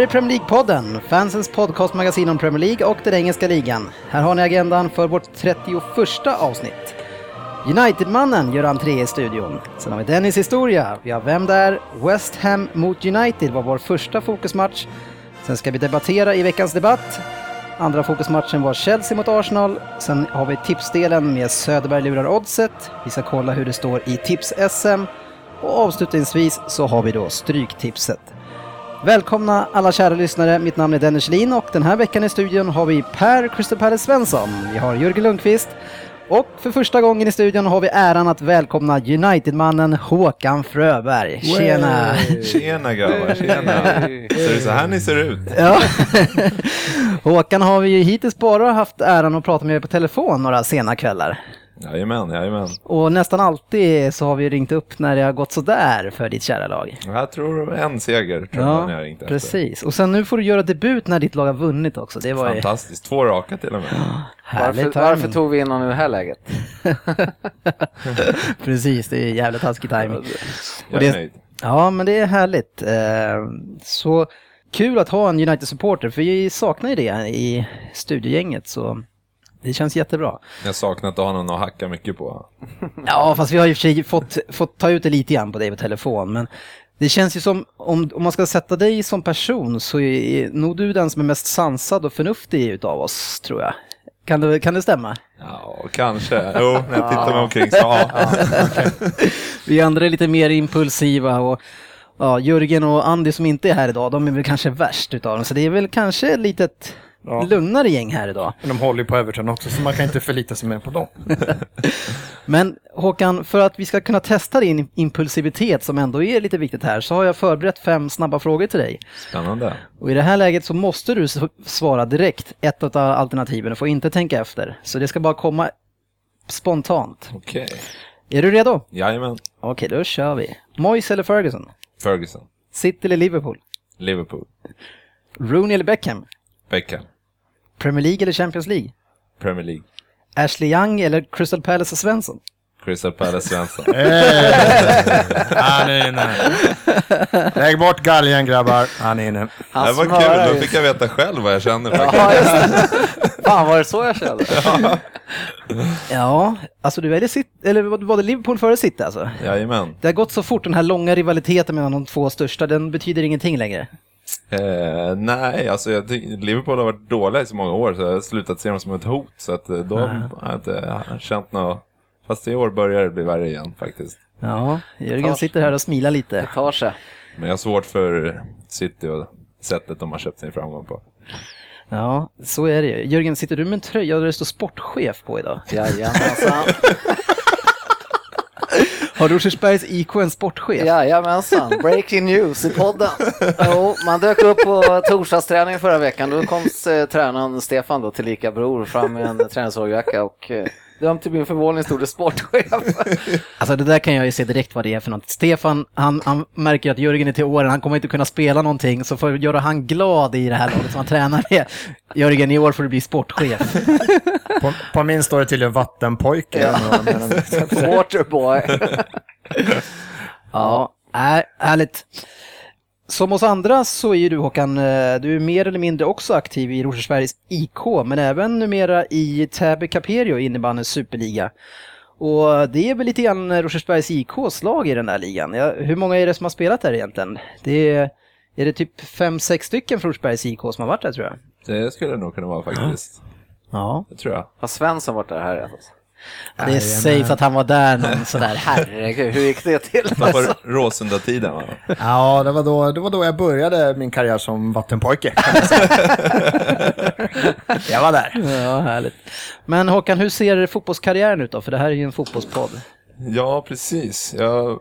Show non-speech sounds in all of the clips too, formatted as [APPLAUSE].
Här är Premier League-podden, fansens podcastmagasin om Premier League och den engelska ligan. Här har ni agendan för vårt 31 avsnitt. United-mannen gör entré i studion. Sen har vi Dennis historia. Vi har Vem där? West Ham mot United var vår första fokusmatch. Sen ska vi debattera i veckans debatt. Andra fokusmatchen var Chelsea mot Arsenal. Sen har vi tipsdelen med Söderberg lurar oddset. Vi ska kolla hur det står i tips-SM. Och avslutningsvis så har vi då Stryktipset. Välkomna alla kära lyssnare, mitt namn är Dennis Lin och den här veckan i studion har vi Per Crystal Palace Svensson, vi har Jörgen Lundqvist och för första gången i studion har vi äran att välkomna United-mannen Håkan Fröberg. Tjena! Tjena grabbar, tjena! Så är det så här ni ser ut? Ja. [LAUGHS] Håkan har vi ju hittills bara haft äran att prata med på telefon några sena kvällar. Jajamän, jajamän. Och nästan alltid så har vi ringt upp när det har gått sådär för ditt kära lag. Jag tror en seger tror jag ni har ringt efter. precis. Och sen nu får du göra debut när ditt lag har vunnit också. Det var ju Fantastiskt, två raka till och med. härligt. Varför, varför tog vi in honom i det här läget? [LAUGHS] Precis, det är jävligt taskig timing. Jag det- är nöjd. Ja, men det är härligt. Eh, Så kul att ha en United-supporter, för vi saknar ju det i studiogänget. Så det känns jättebra. Jag saknar att ha någon att hacka mycket på. Ja, fast vi har ju fått, fått ta ut det lite grann på dig på telefon. Men det känns ju som, om, om man ska sätta dig som person så är nog du den som är mest sansad och förnuftig utav oss, tror jag. Kan det, kan det stämma? Ja, kanske. Jo, när jag tittar mig omkring så ja. [LAUGHS] Vi andra är lite mer impulsiva och ja, Jörgen och Andy som inte är här idag, de är väl kanske värst utav dem. Så det är väl kanske ett litet Ja. lugnare gäng här idag. Men de håller ju på Everton också, så man kan inte förlita sig mer på dem. [LAUGHS] Men Håkan, för att vi ska kunna testa din impulsivitet som ändå är lite viktigt här, så har jag förberett fem snabba frågor till dig. Spännande. Och i det här läget så måste du svara direkt ett av alternativen, du får inte tänka efter. Så det ska bara komma spontant. Okej. Är du redo? Jajamän. Okej, då kör vi. Moyes eller Ferguson? Ferguson. City eller Liverpool? Liverpool. Rooney eller Beckham? Beckham. Premier League eller Champions League? Premier League. Ashley Young eller Crystal Palace och Svensson? Crystal Palace Svensson. [LAUGHS] Han är inne. Lägg bort galgen grabbar. Han är inne. Han Det var kul, då fick jag veta själv vad jag känner faktiskt. Ja. [LAUGHS] Fan, var det så jag kände? Ja, alltså du väljer City, eller var var det Liverpool före City alltså? Jajamän. Det har gått så fort, den här långa rivaliteten mellan de två största, den betyder ingenting längre. Eh, nej, alltså jag Liverpool har varit dåliga i så många år så jag har slutat se dem som ett hot. Så att eh, då har jag inte känt något. Fast i år börjar det bli värre igen faktiskt. Ja, Jörgen sitter här och smilar lite. Tar sig. Men jag har svårt för City och sättet de har köpt sin framgång på. Ja, så är det ju. Jörgen, sitter du med en tröja där det står sportchef på idag? Jajamensan. Har Rosersbergs IK en sportchef? Jajamensan. Breaking news i podden. Jo, man dök upp på torsdagsträningen förra veckan. Då kom eh, tränaren Stefan då, tillika bror, fram med en träningsårjacka och eh, dömt till min förvåning stod det sportchef. [LAUGHS] Alltså det där kan jag ju se direkt vad det är för något. Stefan, han, han märker att Jörgen är till åren, han kommer inte kunna spela någonting, så för att göra han glad i det här laget som han tränar med. Jörgen, i år får du bli sportchef. På, på min står det tydligen vattenpojke. Ja. [LAUGHS] Waterboy. [LAUGHS] Ja, äh, härligt. Som oss andra så är ju du Håkan, eh, du är mer eller mindre också aktiv i Rosersbergs IK, men även numera i Täby Caperio innebandyns superliga. Och det är väl lite grann Rosersbergs IKs lag i den här ligan. Ja, hur många är det som har spelat där egentligen? Det är, är det typ fem sex stycken från Rosersbergs IK som har varit där tror jag. Det skulle det nog kunna vara faktiskt. Ja, Det tror jag. Har Svensson varit där här? Alltså? Det sägs att han var där någon [LAUGHS] sådär. Herregud, hur gick det till? Det var på Råsunda-tiden va? Ja, det var, då, det var då jag började min karriär som vattenpojke. [LAUGHS] jag var där. Ja, härligt. Men Håkan, hur ser fotbollskarriären ut då? För det här är ju en fotbollspodd. Ja, precis. Jag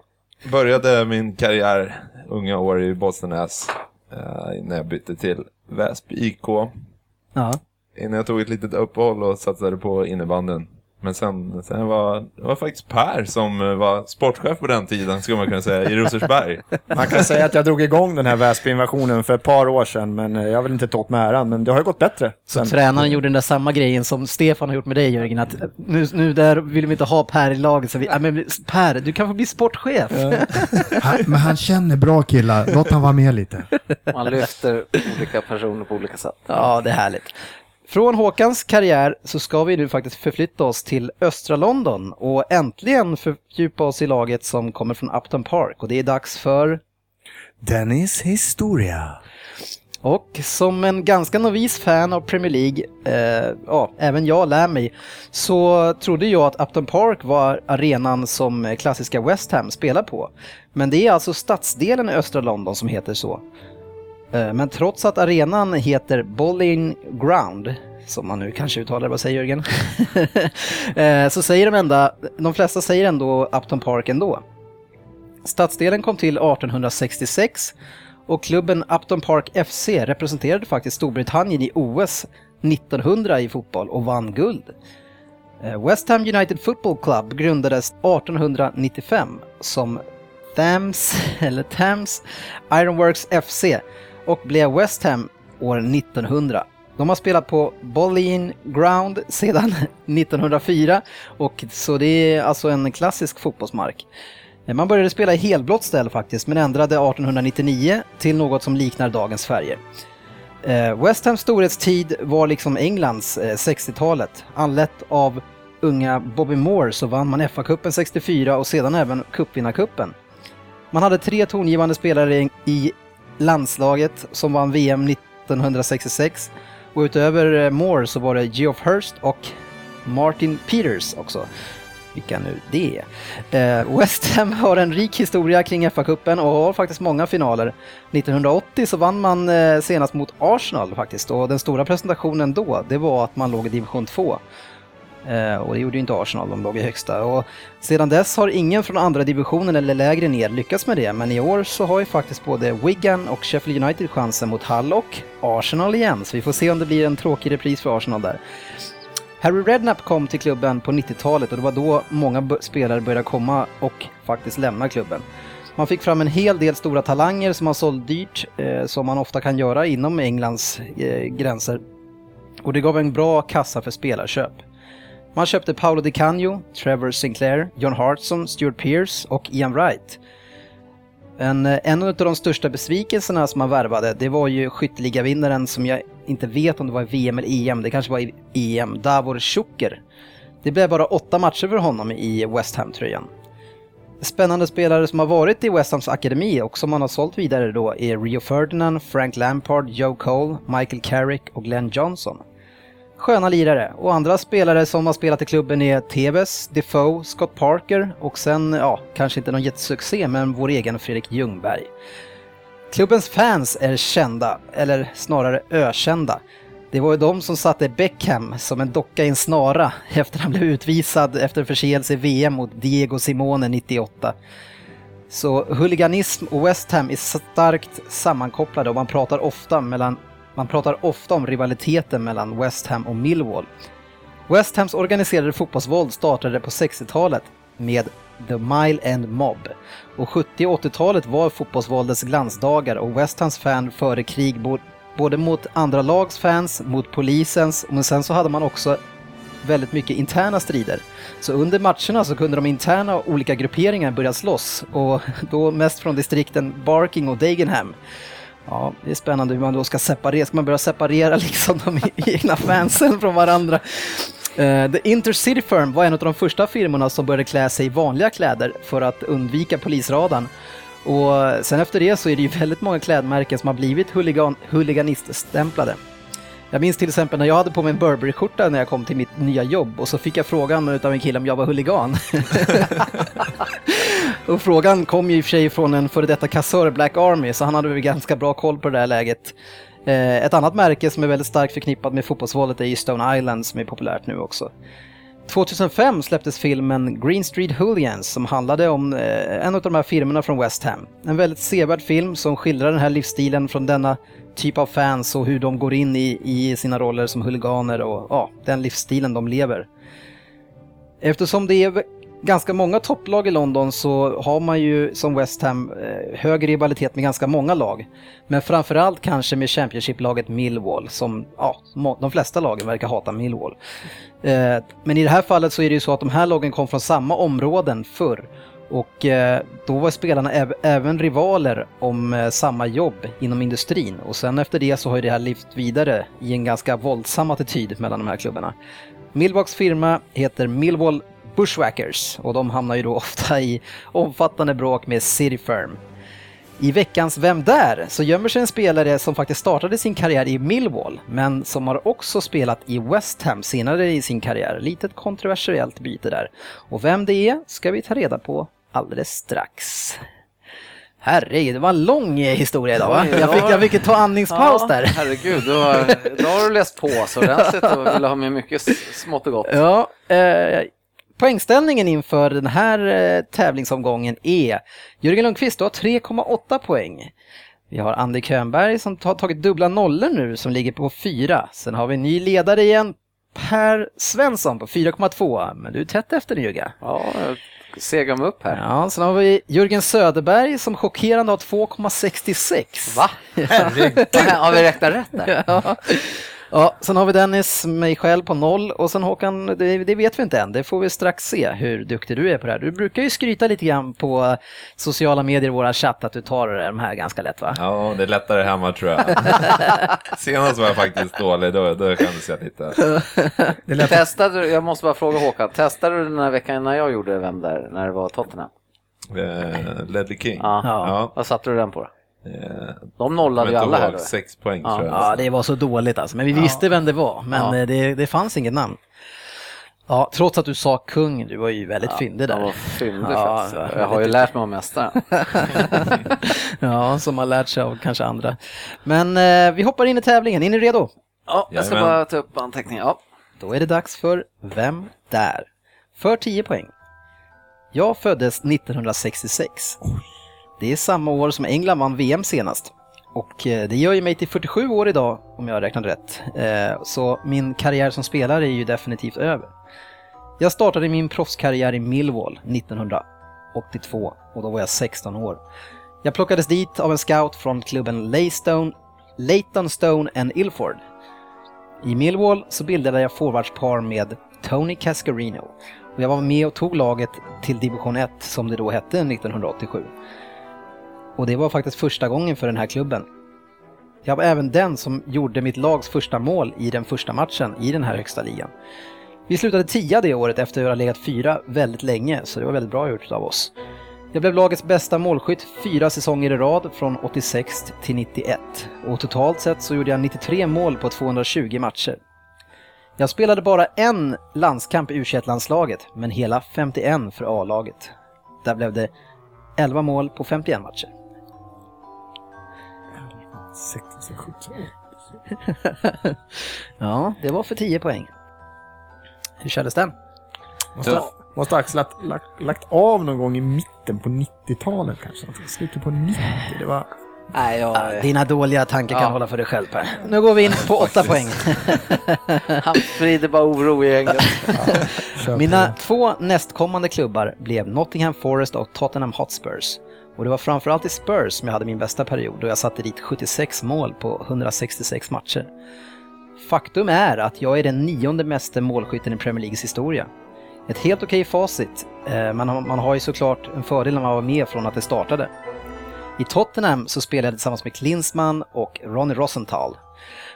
började min karriär unga år i Bollstanäs eh, innan jag bytte till Väsby IK. Ja. Innan jag tog ett litet uppehåll och satsade på innebanden. Men sen, sen var det var faktiskt Per som eh, var sportchef på den tiden, skulle man kunna säga, i Rosersberg. [LAUGHS] Man kan säga att jag drog igång den här Väsby-invasionen för ett par år sedan, men eh, jag har väl inte tagit med äran, men det har ju gått bättre. Så sen. tränaren gjorde den där samma grejen som Stefan har gjort med dig Jörgen, att nu, nu där vill vi inte ha Per i laget, så vi, ja, men Per, du kan få bli sportchef. [LAUGHS] Han, men han känner bra killar, låt han vara med lite. Man lyfter olika personer på olika sätt. Ja, det är härligt. Från Håkans karriär så ska vi nu faktiskt förflytta oss till östra London och äntligen fördjupa oss i laget som kommer från Upton Park och det är dags för Dennis historia. Och som en ganska novis fan av Premier League, eh, ja, även jag lär mig, så trodde jag att Upton Park var arenan som klassiska West Ham spelar på. Men det är alltså stadsdelen i östra London som heter så. Eh, men trots att arenan heter Bowling Ground, som man nu kanske uttalar vad säger Jörgen? [LAUGHS] eh, så säger de enda, de flesta säger ändå Upton Park ändå. Stadsdelen kom till 1866 och klubben Upton Park FC representerade faktiskt Storbritannien i OS 1900 i fotboll och vann guld. Eh, West Ham United Football Club grundades 1895 som Thames, [LAUGHS] eller Thames Ironworks FC och blev West Ham år 1900. De har spelat på Boleyn Ground sedan [LAUGHS] 1904 och så det är alltså en klassisk fotbollsmark. Man började spela i helblått ställ faktiskt, men ändrade 1899 till något som liknar dagens färger. Eh, West Hams storhetstid var liksom Englands eh, 60-talet. Anlett av unga Bobby Moore så vann man FA-cupen 64 och sedan även cupvinnarcupen. Man hade tre tongivande spelare i landslaget som vann VM 1966 och utöver eh, Moore så var det Geoff Hurst och Martin Peters också. Vilka nu det är. Eh, West Ham har en rik historia kring FA-cupen och har faktiskt många finaler. 1980 så vann man eh, senast mot Arsenal faktiskt och den stora presentationen då det var att man låg i division 2. Eh, och det gjorde ju inte Arsenal, de låg i högsta. Och sedan dess har ingen från andra divisionen eller lägre ner lyckats med det, men i år så har ju faktiskt både Wigan och Sheffield United chansen mot Hull och Arsenal igen, så vi får se om det blir en tråkig repris för Arsenal där. Harry Redknapp kom till klubben på 90-talet och det var då många spelare började komma och faktiskt lämna klubben. Man fick fram en hel del stora talanger som man sålde dyrt, eh, som man ofta kan göra inom Englands eh, gränser. Och det gav en bra kassa för spelarköp. Man köpte Paolo Di Canio, Trevor Sinclair, John Hartson, Stuart Pearce och Ian Wright. En, eh, en av de största besvikelserna som man värvade, det var ju skytteligavinnaren som jag inte vet om det var i VM eller EM, det kanske var i EM, Davor Schuker. Det blev bara åtta matcher för honom i West Ham-tröjan. Spännande spelare som har varit i West Hams akademi och som man har sålt vidare då är Rio Ferdinand, Frank Lampard, Joe Cole, Michael Carrick och Glenn Johnson. Sköna lirare och andra spelare som har spelat i klubben är Tevez, Defoe, Scott Parker och sen, ja, kanske inte någon jättesuccé, men vår egen Fredrik Ljungberg. Klubbens fans är kända, eller snarare ökända. Det var ju de som satte Beckham som en docka i en snara [LAUGHS] efter han blev utvisad efter förseelse i VM mot Diego Simone 98. Så huliganism och West Ham är starkt sammankopplade och man pratar ofta, mellan, man pratar ofta om rivaliteten mellan West Ham och Millwall. West Hams organiserade fotbollsvåld startade på 60-talet med The Mile End Mob. Och 70 och 80-talet var fotbollsvåldets glansdagar och West Hams fan före krig både mot andra lags fans, mot polisens, men sen så hade man också väldigt mycket interna strider. Så under matcherna så kunde de interna olika grupperingar börja slåss och [LAUGHS] då mest från distrikten Barking och Dagenham. Ja, det är spännande hur man då ska separera, ska man börja separera [LAUGHS] liksom de egna fansen från varandra? Uh, The Intercity Firm var en av de första firmorna som började klä sig i vanliga kläder för att undvika polisradarn. Och sen efter det så är det ju väldigt många klädmärken som har blivit huligan, huliganiststämplade. Jag minns till exempel när jag hade på mig en Burberry-skjorta när jag kom till mitt nya jobb och så fick jag frågan utav en kille om jag var huligan. [LAUGHS] och frågan kom ju i och för sig från en före detta kassör, Black Army, så han hade väl ganska bra koll på det där läget. Eh, Ett annat märke som är väldigt starkt förknippat med fotbollsvåldet är ju Stone Island som är populärt nu också. 2005 släpptes filmen Green Street Hooligans som handlade om eh, en av de här firmorna från West Ham. En väldigt sevärd film som skildrar den här livsstilen från denna typ av fans och hur de går in i, i sina roller som huliganer och ja, den livsstilen de lever. Eftersom det är ganska många topplag i London så har man ju som West Ham eh, hög rivalitet med ganska många lag. Men framförallt kanske med Championship-laget Millwall som, ja, de flesta lagen verkar hata Millwall. Eh, men i det här fallet så är det ju så att de här lagen kom från samma områden förr. Och eh, då var spelarna äv- även rivaler om eh, samma jobb inom industrin. Och sen efter det så har ju det här lyft vidare i en ganska våldsam attityd mellan de här klubbarna. Millwalks firma heter Millwall Bushwackers och de hamnar ju då [LAUGHS] ofta i omfattande bråk med City Firm. I veckans Vem där? så gömmer sig en spelare som faktiskt startade sin karriär i Millwall, men som har också spelat i West Ham senare i sin karriär. Litet kontroversiellt byte där. Och vem det är ska vi ta reda på alldeles strax. Herregud, det var en lång historia idag va? Jag fick, ja. jag fick ta andningspaus Ja, där. Herregud, då, då har du läst på så ordentligt och vill ha med mycket smått och gott. Ja, eh, poängställningen inför den här eh, tävlingsomgången är Jörgen Lundqvist, du har 3,8 poäng. Vi har Andy Könberg som har tagit dubbla nollor nu som ligger på 4. Sen har vi en ny ledare igen, Per Svensson på 4,2. Men du är tätt efter nu Jugga. Ja, segar mig upp här. Ja, sen har vi Jörgen Söderberg som chockerande har 2,66. Va? [LAUGHS] Har vi räknat rätt där? Ja. Ja, sen har vi Dennis, mig själv på noll och sen Håkan, det, det vet vi inte än. Det får vi strax se hur duktig du är på det här. Du brukar ju skryta lite grann på sociala medier i våra chatt att du tar de här ganska lätt va? Ja, det är lättare hemma tror jag. [LAUGHS] Senast var jag faktiskt dålig, då, då kan du se lite. Det lät Testade du, jag måste bara fråga Håkan, testade du den här veckan när jag gjorde Vem där, när det var Tottenham? Eh, Ledley King. Ja. Ja. Vad satte du den på då? De nollade ju alla här. Sex poäng Ja. tror jag. Ja, det var så dåligt alltså. Men vi visste vem det var, men Ja. eh, det, det fanns inget namn. Ja, trots att du sa kung, du var ju väldigt fyndig Han var där. fyndig Ja, faktiskt. Jag har ju lärt mig av mästaren. [LAUGHS] ja, som har lärt sig av kanske andra. Men eh, vi hoppar in i tävlingen, är ni redo? Ja, jag ska Jajamän. bara ta upp anteckningen. Ja. Då är det dags för Vem där? För 10 poäng. Jag föddes 1966. Det är samma år som England vann VM senast. Och eh, det gör ju mig till 47 år idag om jag har räknat rätt. Eh, så min karriär som spelare är ju definitivt över. Jag startade min proffskarriär i Millwall 1982 och då var jag 16 år. Jag plockades dit av en scout från klubben Laystone Leighton Stone and Ilford. I Millwall så bildade jag forwardspar med Tony Cascarino och jag var med och tog laget till division 1 som det då hette 1987. Och det var faktiskt första gången för den här klubben. Jag var även den som gjorde mitt lags första mål i den första matchen i den här högsta ligan. Vi slutade tia det året efter att ha legat fyra väldigt länge, så det var väldigt bra gjort av oss. Jag blev lagets bästa målskytt fyra säsonger i rad från 86 till 91 och totalt sett så gjorde jag 93 mål på 220 matcher. Jag spelade bara en landskamp i u landslaget men hela 51 för A-laget. Där blev det 11 mål på 51 matcher. 60, [LAUGHS] 70. Ja, det var för 10 poäng. Hur kändes den? Måste, måste Axel lagt, lagt, lagt av någon gång i mitten på 90-talet kanske? Slutet på 90? Det var... Nej, Ah, Dina dåliga tankar kan Ja. hålla för dig själv Per. Nu går vi in på 8 poäng. [LAUGHS] han sprider bara oro i gänget. [LAUGHS] Mina två nästkommande klubbar blev Nottingham Forest och Tottenham Hotspurs. Och det var framförallt i Spurs som jag hade min bästa period då jag satte dit 76 mål på 166 matcher. Faktum är att jag är den nionde meste målskytten i Premier Leagues historia. Ett helt okej facit, eh, men man har ju såklart en fördel när man var med från att det startade. I Tottenham så spelade jag tillsammans med Klinsmann och Ronny Rosenthal.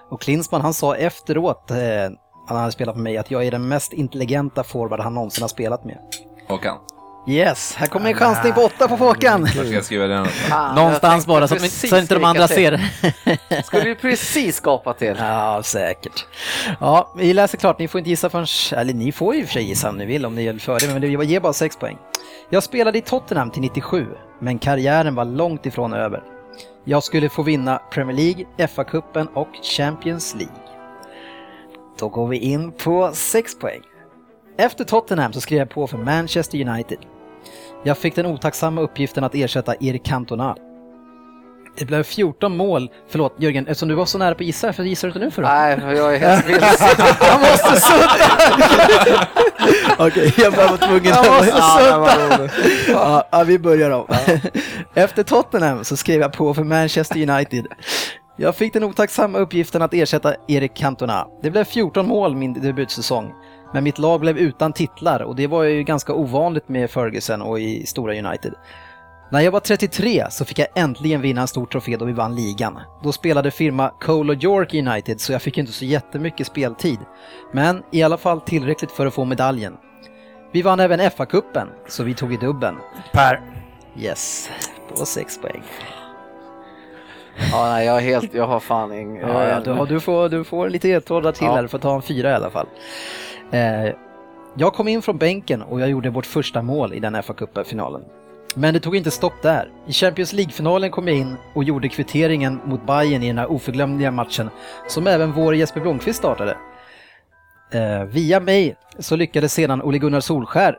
Och Klinsmann han sa efteråt, eh, när han hade spelat med mig, att jag är den mest intelligenta forward han någonsin har spelat med. Håkan, Yes, här kommer en chansning på åtta på Håkan. var ska jag skriva den? Fan, Någonstans bara så, att- så inte de andra till. ser. [LAUGHS] Skulle ju precis skapa till. Ja, säkert. Ja, vi läser klart. Ni får inte gissa förrän... Eller ni får ju för sig gissa om ni vill, om ni är för det, men det ger bara 6 poäng. Jag spelade i Tottenham till 97, men karriären var långt ifrån över. Jag skulle få vinna Premier League, FA-cupen och Champions League. Då går vi in på 6 poäng. Efter Tottenham så skrev jag på för Manchester United. Jag fick den otacksamma uppgiften att ersätta Erik Cantona. Det blev 14 mål, förlåt Jörgen, eftersom du var så nära på att gissa, varför gissar du inte nu för då? Nej, jag är helt [LAUGHS] vilse. Jag måste sudda! [LAUGHS] Okej, jag bara var tvungen Ja, att... det var roligt. Ja, ja, vi börjar om. [LAUGHS] Efter Tottenham så skrev jag på för Manchester United. Jag fick den otacksamma uppgiften att ersätta Erik Cantona. Det blev 14 mål min debutsäsong, men mitt lag blev utan titlar och det var ju ganska ovanligt med Ferguson och i stora United. När jag var 33 så fick jag äntligen vinna en stor trofé då vi vann ligan. Då spelade firma Cole och York United så jag fick inte så jättemycket speltid. Men i alla fall tillräckligt för att få medaljen. Vi vann även FA-cupen, så vi tog i dubben. Per. Yes, på sex poäng. Ja, nej, jag är helt, jag har fan ing... Ja, ja, du, du, får, du får lite ledtrådar till Ja. här, du får ta en fyra i alla fall. Eh, jag kom in från bänken och jag gjorde vårt första mål i den fa Cup-finalen. Men det tog inte stopp där. I Champions League-finalen kom jag in och gjorde kvitteringen mot Bayern i den här oförglömliga matchen, som även vår Jesper Blomqvist startade. Eh, via mig så lyckades sedan Ole Gunnar Solskär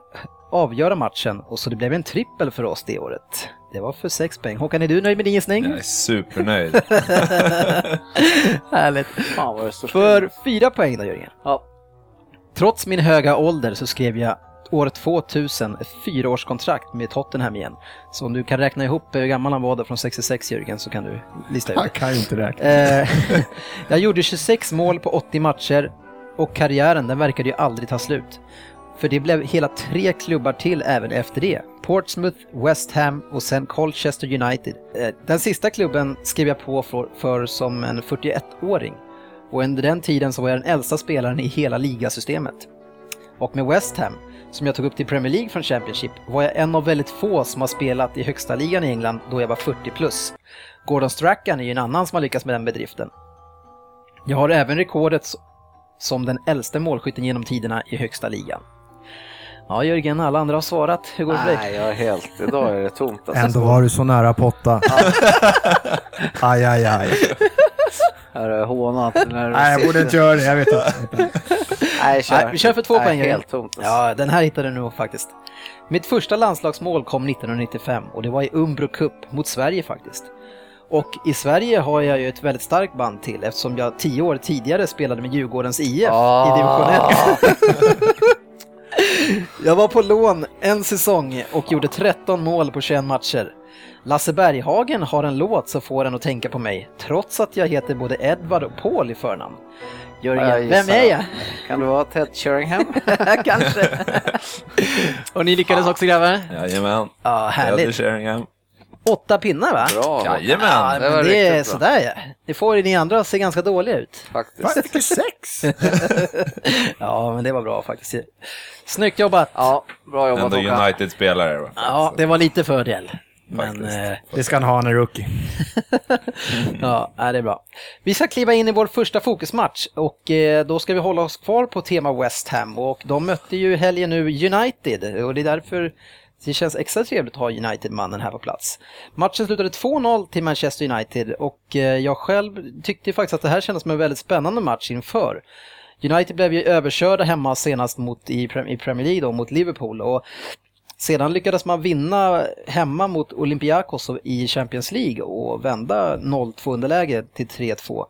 avgöra matchen och så det blev en trippel för oss det året. Det var för sex poäng. Håkan, är du nöjd med din gissning? Jag är supernöjd. [LAUGHS] Härligt. Fan. För fyra poäng då Jörgen. Ja. Trots min höga ålder så skrev jag år 2000 ett fyraårskontrakt med Tottenham igen. Så om du kan räkna ihop hur gammal han var då från 66 Jörgen så kan du lista ut Han det. kan ju inte räkna. Eh, [LAUGHS] jag gjorde 26 mål på 80 matcher och karriären den verkade ju aldrig ta slut. För det blev hela tre klubbar till även efter det. Portsmouth, West Ham och sen Colchester United. Eh, Den sista klubben skrev jag på för, för som en 41-åring. Och under den tiden så var jag den äldsta spelaren i hela ligasystemet. Och med West Ham, som jag tog upp till Premier League från Championship, var jag en av väldigt få som har spelat i högsta ligan i England då jag var 40 plus. Gordon Strachan är ju en annan som har lyckats med den bedriften. Jag har även rekordet som den äldste målskytten genom tiderna i högsta ligan. Ja Jörgen, alla andra har svarat. Hur går det för dig? Nej, jag är helt, idag är det tomt. Alltså, Ändå var du så nära potta. [LAUGHS] Aj, aj, aj. Är hånat. när du [LAUGHS] Nej, jag borde inte göra det. Jag vet inte. [LAUGHS] Nej, kör. Nej, vi kör för två Nej, poäng. Helt tomt. Alltså. Ja, den här hittade du nog faktiskt. Mitt första landslagsmål kom 1995 och det var i Umbro Cup mot Sverige faktiskt. Och i Sverige har jag ju ett väldigt starkt band till eftersom jag tio år tidigare spelade med Djurgårdens IF i division 1. [LAUGHS] Jag var på lån en säsong och gjorde 13 mål på 21 matcher. Lasse Berghagen har en låt som får en att tänka på mig, trots att jag heter både Edvard och Paul i förnamn. Jörgen, vem är jag? Kan du vara Ted Sheringham? [LAUGHS] Kanske. [LAUGHS] och ni lyckades också grabbar? Jajamän. Ja, härligt. Sheringham. Åtta pinnar va? Bra. Jajamän. Ja, Det var det är bra. sådär ja. Det får ni andra att se ganska dåliga ut. Faktiskt. Vilket sex! [LAUGHS] Ja, men det var bra faktiskt. Snyggt jobbat! Ja, bra jobbat Ändå. United-spelare. Ja, det var lite fördel. Men eh, Det ska han ha, han är rookie. [LAUGHS] ja, nej, det är bra. Vi ska kliva in i vår första fokusmatch och eh, då ska vi hålla oss kvar på tema West Ham och de mötte ju helgen nu United och det är därför det känns extra trevligt att ha United-mannen här på plats. Matchen slutade 2-0 till Manchester United och eh, jag själv tyckte faktiskt att det här kändes som en väldigt spännande match inför. United blev ju överkörda hemma senast mot, i, i Premier League då, mot Liverpool och sedan lyckades man vinna hemma mot Olympiakos i Champions League och vända 0-2 underläge till 3-2.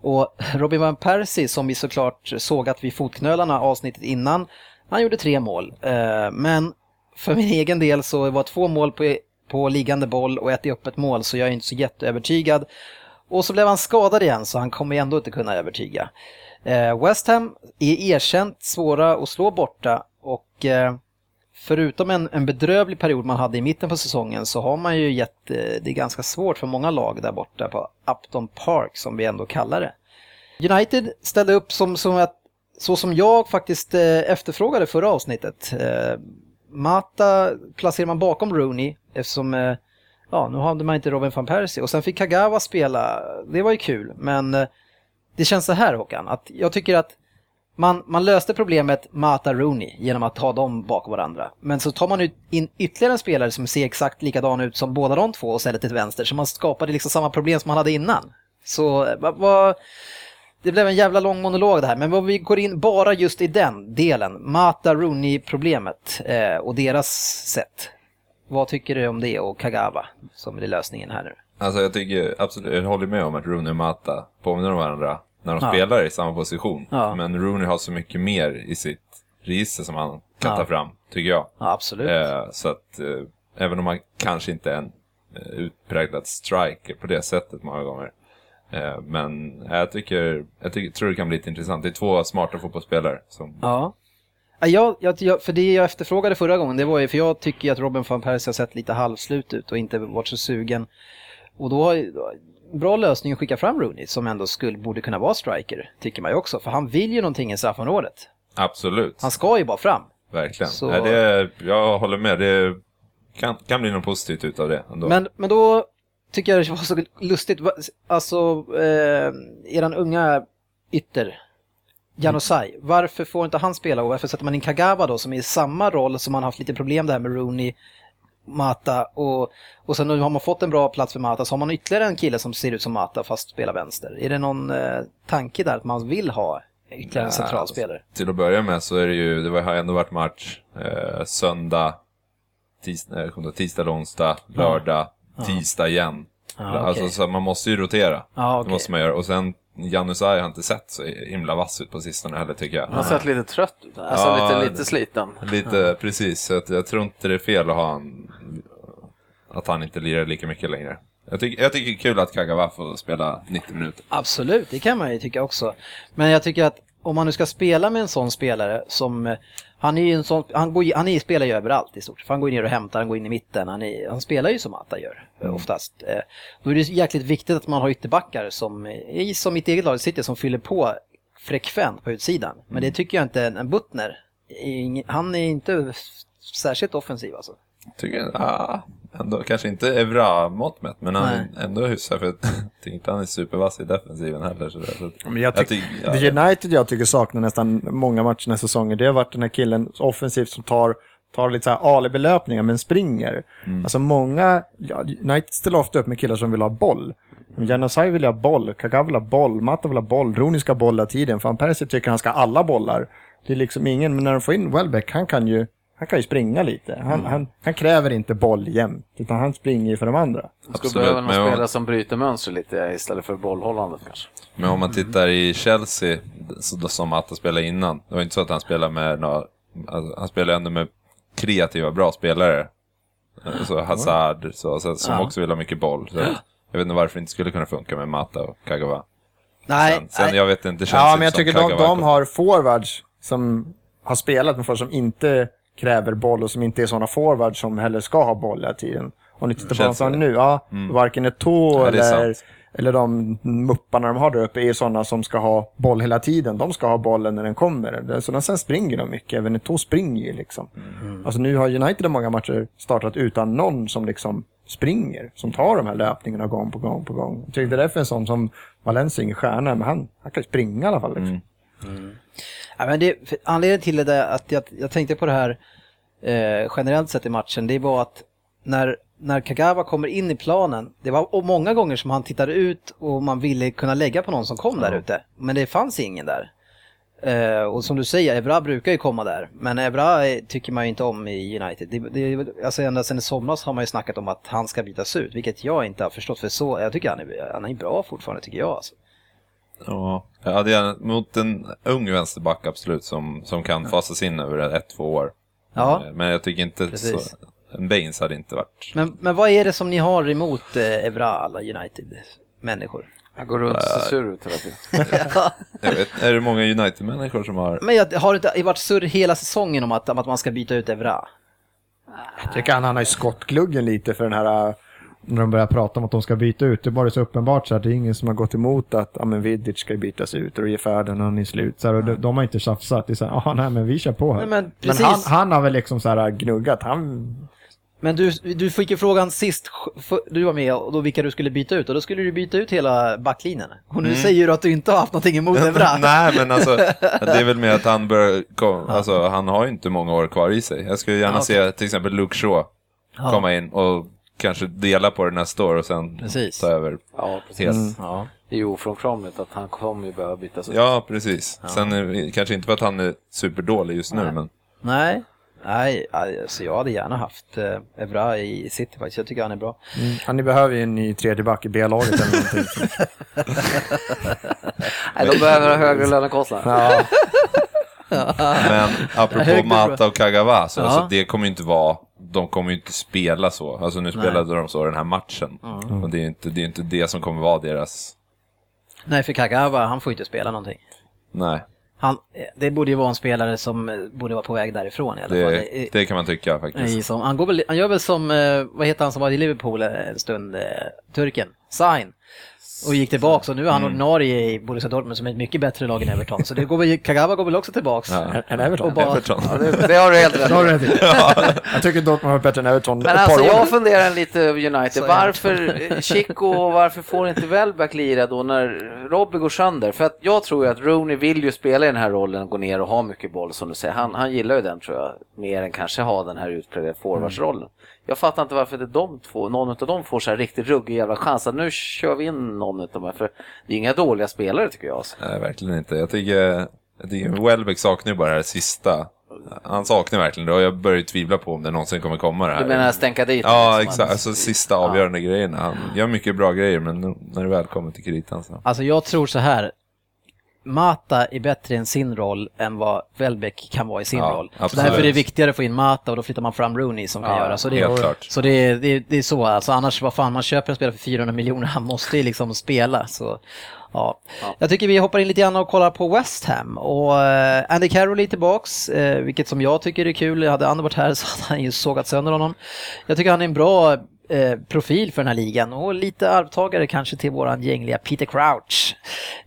Och Robin van Persie som vi såklart sågat vid fotknölarna avsnittet innan, han gjorde tre mål. Eh, men för min egen del så var två mål på, på liggande boll och ett i öppet mål så jag är inte så jätteövertygad. Och så blev han skadad igen så han kommer ändå inte kunna övertyga. Eh, West Ham är erkänt svåra att slå borta och eh, förutom en, en bedrövlig period man hade i mitten på säsongen så har man ju gett eh, det är ganska svårt för många lag där borta på Upton Park som vi ändå kallar det. United ställde upp som, som att, så som jag faktiskt eh, efterfrågade förra avsnittet. Eh, Mata placerar man bakom Rooney eftersom ja, nu hade man inte Robin van Persie och sen fick Kagawa spela. Det var ju kul, men det känns så här Håkan, att jag tycker att man, man löste problemet Mata Rooney genom att ta dem bakom varandra. Men så tar man ut in ytterligare en spelare som ser exakt likadan ut som båda de två och ställer till vänster. Så man skapade liksom samma problem som man hade innan. Så vad, det blev en jävla lång monolog det här, men vad vi går in bara just i den delen, Mata Rooney-problemet eh, och deras sätt. Vad tycker du om det och Kagawa som är lösningen här nu? Alltså jag tycker absolut, jag håller med om att Rooney och Mata påminner om varandra när de Ja. spelar i samma position. Ja. Men Rooney har så mycket mer i sitt register som han kan Ja. ta fram, tycker jag. Ja, absolut. Eh, så att eh, även om han kanske inte är en eh, utpräglad striker på det sättet många gånger. Eh, men jag tycker, jag tycker, tror det kan bli lite intressant. Det är två smarta fotbollsspelare som Ja. Ja, Jag, jag, för det jag efterfrågade förra gången, det var ju för jag tycker att Robin van Persie har sett lite halvslut ut och inte varit så sugen. Och då har ju- då- bra lösning att skicka fram Rooney som ändå skulle, borde kunna vara striker, tycker man ju också. För han vill ju någonting i straffområdet. absolut, Han ska ju bara fram. verkligen. Så- Nej, det, jag håller med. Det kan, kan bli något positivt utav det ändå. Men, men då tycker jag det var så lustigt, alltså eh, eran unga ytter, Janosai, varför får inte han spela och varför sätter man in Kagawa då som är i samma roll som man har haft lite problem det här med Rooney, Mata och, och sen nu har man fått en bra plats för Mata så har man ytterligare en kille som ser ut som Mata fast spelar vänster. Är det någon eh, tanke där att man vill ha ytterligare en centralspelare? Till att börja med så är det ju, det har ändå varit match eh, söndag, tisdag, eh, det, tisdag, onsdag, lördag, tisdag igen. Ja, Alltså okej. så man måste ju rotera. Ja, Det okej. måste man göra. Och sen Janusaj har inte sett så himla vass ut på sistone heller tycker jag. Han har sett lite trött ut. Alltså Ja, lite, lite sliten. Lite, precis. Så att jag tror inte det är fel att ha en, att han inte lirar lika mycket längre. Jag tycker, jag tycker det är kul att Kagawa får spela 90 minuter. Absolut, det kan man ju tycka också. Men jag tycker att om man nu ska spela med en sån spelare som, eh, han är ju en sån, han, går, han är, spelar ju överallt i stort sett. Han går ner och hämtar, han går in i mitten, han, är, han spelar ju som Atta gör eh, oftast. Eh, Då är det jäkligt viktigt att man har ytterbackar som, som mitt eget lag sitter, som fyller på frekvent på utsidan. Men det tycker jag inte en, Butner, han är inte särskilt offensiv alltså. Tycker jag, ja, ändå, kanske inte Evra-mått mätt, men han är ändå hyfsad. För jag [LAUGHS] tycker inte han är supervass i defensiven heller. Så där, Men jag tyck, tycker- ja, det United jag tycker saknar nästan många matcher den här säsongen, det har varit den här killen offensivt som tar, tar lite så här alibi-löpningar men springer. Mm. Alltså många, ja, United ställer ofta upp med killar som vill ha boll. Men Janusaj vill ha boll, Kagawa vill ha boll, Matta vill ha boll, Rooney ska ha boll hela tiden. Van Persie tycker han ska ha alla bollar. Det är liksom ingen, men när de får in Welbeck, han kan ju, han kan ju springa lite. Han, Mm. han, han kräver inte boll jämt, utan han springer ju för de andra. Du skulle behöva någon spelare som bryter mönster lite istället för bollhållandet kanske. Men om man tittar i Chelsea, så- som Atta spelade innan, det var inte så att han spelade med några, alltså, han spelade ändå med kreativa, bra spelare. Så Hazard, så, så, som Ja. också vill ha mycket boll. Så jag vet inte varför det inte skulle kunna funka med Mata och Kagawa. Nej, Sen, sen nej. jag vet inte, det känns Ja, men jag tycker de, de har forwards som har spelat med folk som inte kräver boll och som inte är sådana forwards som heller ska ha boll hela tiden. Om ni tittar på dem nu, ja, varken Eto'o Ja, det är eller, eller de mupparna de har där uppe är sådana som ska ha boll hela tiden. De ska ha bollen när den kommer. Det är Så sen springer de mycket, även Eto'o springer ju liksom. Alltså nu har United i många matcher startat utan någon som liksom springer, som tar de här löpningarna gång på gång på gång. Jag tycker därför en sån som Valencia, ingen stjärna, men han, han kan ju springa i alla fall. Liksom. Ja, men det, anledningen till det att jag, jag tänkte på det här eh, generellt sett i matchen, det var att när, när Kagawa kommer in i planen, det var och många gånger som han tittade ut och man ville kunna lägga på någon som kom där ute, men det fanns ingen där. Eh, och som du säger, Evra brukar ju komma där, men Evra eh, tycker man ju inte om i United. Det, det, alltså ända sedan i somras har man ju snackat om att han ska bytas ut, vilket jag inte har förstått, för så, jag tycker han är, han är bra fortfarande tycker jag. Alltså. Ja, jag hade gärna, mot en ung vänsterback absolut som, som kan fasas in över ett, två år. Ja. Men jag tycker inte Precis. så, en Baines hade inte varit... Men, men vad är det som ni har emot eh, Evra, alla United-människor? Jag går runt och ser sur ut hela tiden. [LAUGHS] Jag vet, är det många United-människor som har... Men jag har det inte varit surr hela säsongen om att, om att man ska byta ut Evra? Jag tycker han, han har ju skottgluggen lite för den här, när de börjar prata om att de ska byta ut. Det är bara så uppenbart så att det är ingen som har gått emot att ja, men Vidic ska bytas ut och ge färden och han är slut. Så här, och de, de har inte tjafsat. Det är så här, ja nej men vi kör på här. Nej, men men han, han har väl liksom så här gnuggat. Han, Men du, du fick ju frågan sist, du var med, och då vilka du skulle byta ut och då skulle du byta ut hela backlinjen. Och nu säger du att du inte har haft någonting emot Evra. [LAUGHS] Nej, men alltså, [LAUGHS] det är väl mer att han bör kom, alltså, han har ju inte många år kvar i sig. Jag skulle gärna Ja, se till exempel Luke Shaw komma in och kanske dela på det nästa år och sen Precis. ta över Ja, precis. helt. Ja. Det är ju ofrånkomligt att han kommer ju behöva bytas ut. Ja, precis. Sen är, kanske inte för att han är superdålig just nu, men Nej, nej, alltså jag hade gärna haft eh, Evra i City faktiskt. Jag tycker han är bra. Mm. Ja, ni behöver ju en ny tredje back i B-laget eller någonting. [LAUGHS] Nej, de behöver ha högre lönekostnader. [LAUGHS] Ja, Men apropå Mata och Kagawa, så Ja. alltså, det kommer ju inte vara, de kommer ju inte spela så. Alltså nu spelade de så den här matchen. Och det är inte det, är inte det som kommer vara deras, Nej, för Kagawa, han får ju inte spela någonting. nej. Han, eh, det borde ju vara en spelare som eh, borde vara på väg därifrån i alla fall. Det, I- det kan man tycka faktiskt. som, han, går väl, han gör väl som, eh, vad heter han som var i Liverpool en stund, eh, turken, Sain. Och gick tillbaks och nu är han ordinarie i Borussia Dortmund som är ett mycket bättre lag än Everton. Så det går väl, Kagawa går väl också tillbaks. Ja. en Everton. Och bara, Everton. Ja, det, det har du helt rätt i. Jag tycker Dortmund har bättre än Everton Men alltså år. jag funderar lite över United. Är det. Varför eh, Chico varför får inte Welbeck lira då när Robbie går sönder? För att jag tror ju att Rooney vill ju spela i den här rollen, gå ner och ha mycket boll som du säger. Han, han gillar ju den tror jag, mer än kanske ha den här utpräglade forwardsrollen. Jag fattar inte varför inte de två, någon av dem får så här riktigt ruggig jävla chans. Att nu kör vi in någon av dem här, för det är inga dåliga spelare tycker jag. Alltså. Nej, verkligen inte. Jag tycker, jag tycker Welbeck saknar ju bara det här sista. Han saknar verkligen det och jag börjar tvivla på om det någonsin kommer komma det här. Du menar stänka dit Ja, liksom, exakt. Alltså sista avgörande grejerna. Han gör mycket bra grejer, men när det väl kommer till kritan så... Alltså jag tror så här. Mata är bättre i sin roll än vad Welbeck kan vara i sin Ja, roll. Så absolut. därför är det viktigare att få in Mata och då flyttar man fram Rooney som kan Ja, göra. Så det, helt klart. Så det, är- det, är- det är så, alltså annars vad fan, man köper en spelare för 400 miljoner, han måste ju liksom spela. Så, ja. Jag tycker vi hoppar in lite grann och kollar på West Ham. Och eh, Andy Carroll är tillbaks, eh, vilket som jag tycker är kul. Hade han varit här [LAUGHS] så hade han ju sågat sönder honom. Jag tycker han är en bra eh, profil för den här ligan och lite arvtagare kanske till våran gängliga Peter Crouch.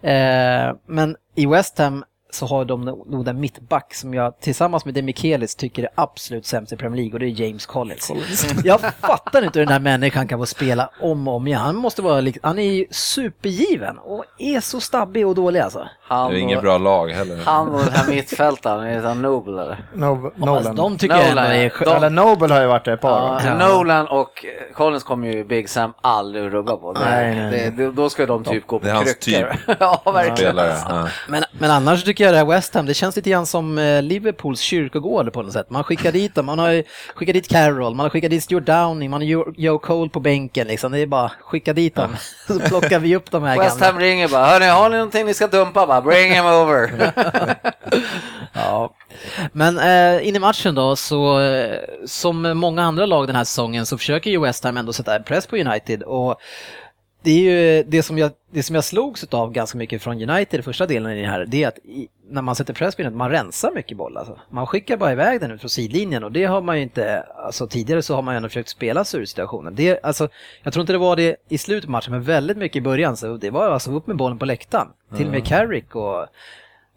Eh, men i West Ham så har de nog den mittback som jag tillsammans med Demichelis tycker är absolut sämst i Premier League och det är James Collins. [LAUGHS] Jag fattar inte hur den här människan kan få spela om och om igen. Han måste vara, han är ju supergiven och är så stabbig och dålig alltså. Han Det är inget bra lag heller. Han och den här mittfältaren, är han Noble eller? No, Alltså, Nolan. de tycker jag Nolan, är ja. De- Eller Noble har ju varit där ett par Ja, år. Nolan och Collins kommer ju Big Sam aldrig att rubba på. Det, Nej, nej, nej. Det, det, då ska de typ gå på Det är hans kryckor. [LAUGHS] ja, verkligen. Spelare. Ja. [LAUGHS] Men, men annars tycker jag det här West Ham, det känns lite grann som eh, Liverpools kyrkogård på något sätt. Man skickar dit dem, man har skickat dit Carroll, man har skickat dit Stuart Downing, man har Joe Joe Cole på bänken liksom. Det är bara skicka dit dem, [LAUGHS] så plockar vi upp de här West gamla. Ham ringer bara, hörni, har ni någonting ni ska dumpa? Bara, bring him over. [LAUGHS] Ja. Men eh, in i matchen då, så eh, som många andra lag den här säsongen så försöker ju West Ham ändå sätta press på United och det är ju det som jag, det som jag slogs av ganska mycket från United i första delen i det här, det är att i, när man sätter press på United, man rensar mycket boll alltså. Man skickar bara iväg den ut från sidlinjen och det har man ju inte, alltså tidigare så har man ju ändå försökt spela sig ur situationen. Det, alltså, jag tror inte det var det i slutet av matchen, men väldigt mycket i början, så det var alltså upp med bollen på läktaren. Till och med Carrick och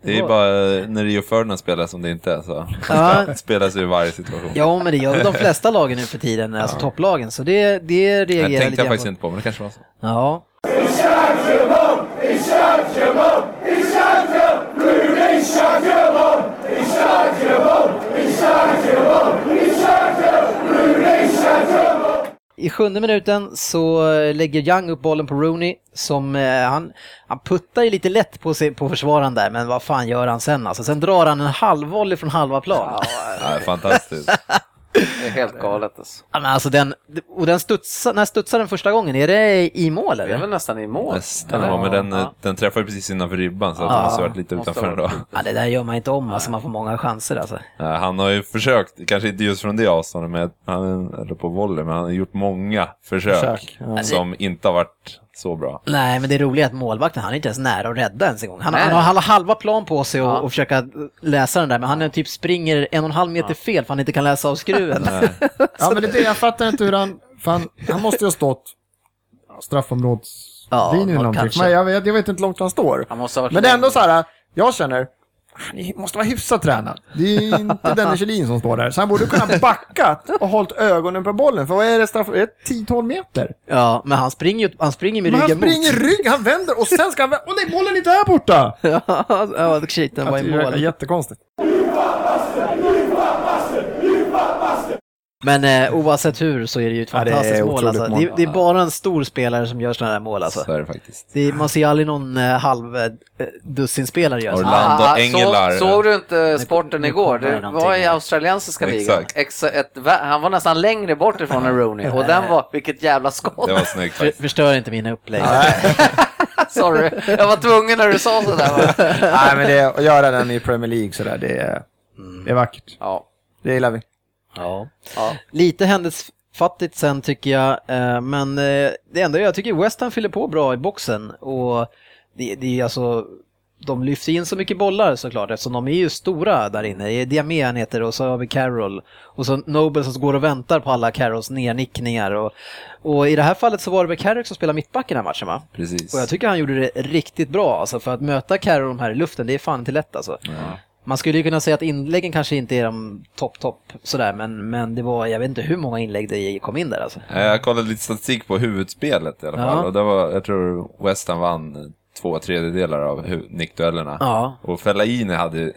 Det är ju bara när Rio Ferdinand spelar som det inte är så. Ja. [LAUGHS] Det spelas ju i varje situation. Ja, men det gör de flesta lagen nu för tiden, alltså topplagen. Så det, det det reagerar tänkte lite jag grann faktiskt på. inte på, men det kanske var så. Ja. I sjunde minuten så eh, lägger Young upp bollen på Rooney som eh, han, han puttar ju lite lätt på, sig, på försvararen där men vad fan gör han sen alltså? Sen drar han en halvvolley från halva plan. Ja, fantastiskt. Det är helt galet alltså. Ja, men alltså den, och den studsar, när studsar den första gången? Är det i mål Det är eller? väl nästan i mål. Nästan, ja, men den, Ja. den träffar precis innanför ribban så att den måste varit lite utanför ändå. Ja, det där gör man inte om, alltså man får många chanser alltså. Ja, Han har ju försökt, kanske inte just från det avståndet, men han, eller på volley, men han har gjort många försök, Försök, ja. som inte har varit så bra. Nej, men det roliga är att målvakten, han är inte ens nära att rädda ens en gång. Han, han har han har halva plan på sig och, Ja. och försöka läsa den där, men han är typ springer en och en halv meter fel för han inte kan läsa av skruven. [LAUGHS] Ja, men det är det, jag fattar inte hur han... Han, han måste ju ha stått straffområdslinjen Ja, eller någonting. Men jag vet, jag vet inte hur långt han står. Han måste ha varit Men det är ändå så här, jag känner, han måste vara hyfsat tränad. Det är inte Dennis Kjellin som står där. Så han borde kunna backa och hållit ögonen på bollen. För vad är det straff? Är det 10-12 meter? Ja, men han springer ju han springer med Men han ryggen springer mot. rygg, han vänder och sen ska han vända. Åh nej, bollen är inte här borta! [LAUGHS] ja, shit, den var i Det är mål. jättekonstigt. Men eh, oavsett hur så är det ju ett Ja, det är fantastiskt mål. otroligt Alltså. mål. Det, det är bara en stor spelare som gör sådana här mål. Alltså. Så är det faktiskt. Det man ser aldrig någon eh, halv eh, göra så. Orlando Ah, Engelar. Så, såg du inte sporten nu igår? Det var i australiensiska ligan. Han var nästan längre bort ifrån en Rooney och den var, vilket jävla skott. Det var snyggt För, förstör inte mina upplägg. [LAUGHS] Sorry, jag var tvungen när du sa sådär. Nej, men det, att göra den i Premier League sådär, det är, det är vackert. Ja. Det gillar vi. Ja. Ja. Lite händelsefattigt sen tycker jag, eh, men eh, det enda jag tycker West Ham fyller på bra i boxen och det, det är alltså de lyfter in så mycket bollar såklart eftersom de är ju stora där inne. Det är Diamé han heter och så har vi Carroll och så Noble som går och väntar på alla Carrolls nernickningar och, och i det här fallet så var det väl Carrick som spelade mittback i den här matchen va? Precis. Och jag tycker han gjorde det riktigt bra alltså för att möta Carroll här i luften, det är fan inte lätt alltså. Man skulle ju kunna säga att inläggen kanske inte är de topp, topp sådär, men, men det var, jag vet inte hur många inlägg det kom in där alltså. Jag kollade lite statistik på huvudspelet i alla fall. Ja. Och det var, jag tror West Ham vann två tredjedelar av nickduellerna. Ja. Och Fellaini hade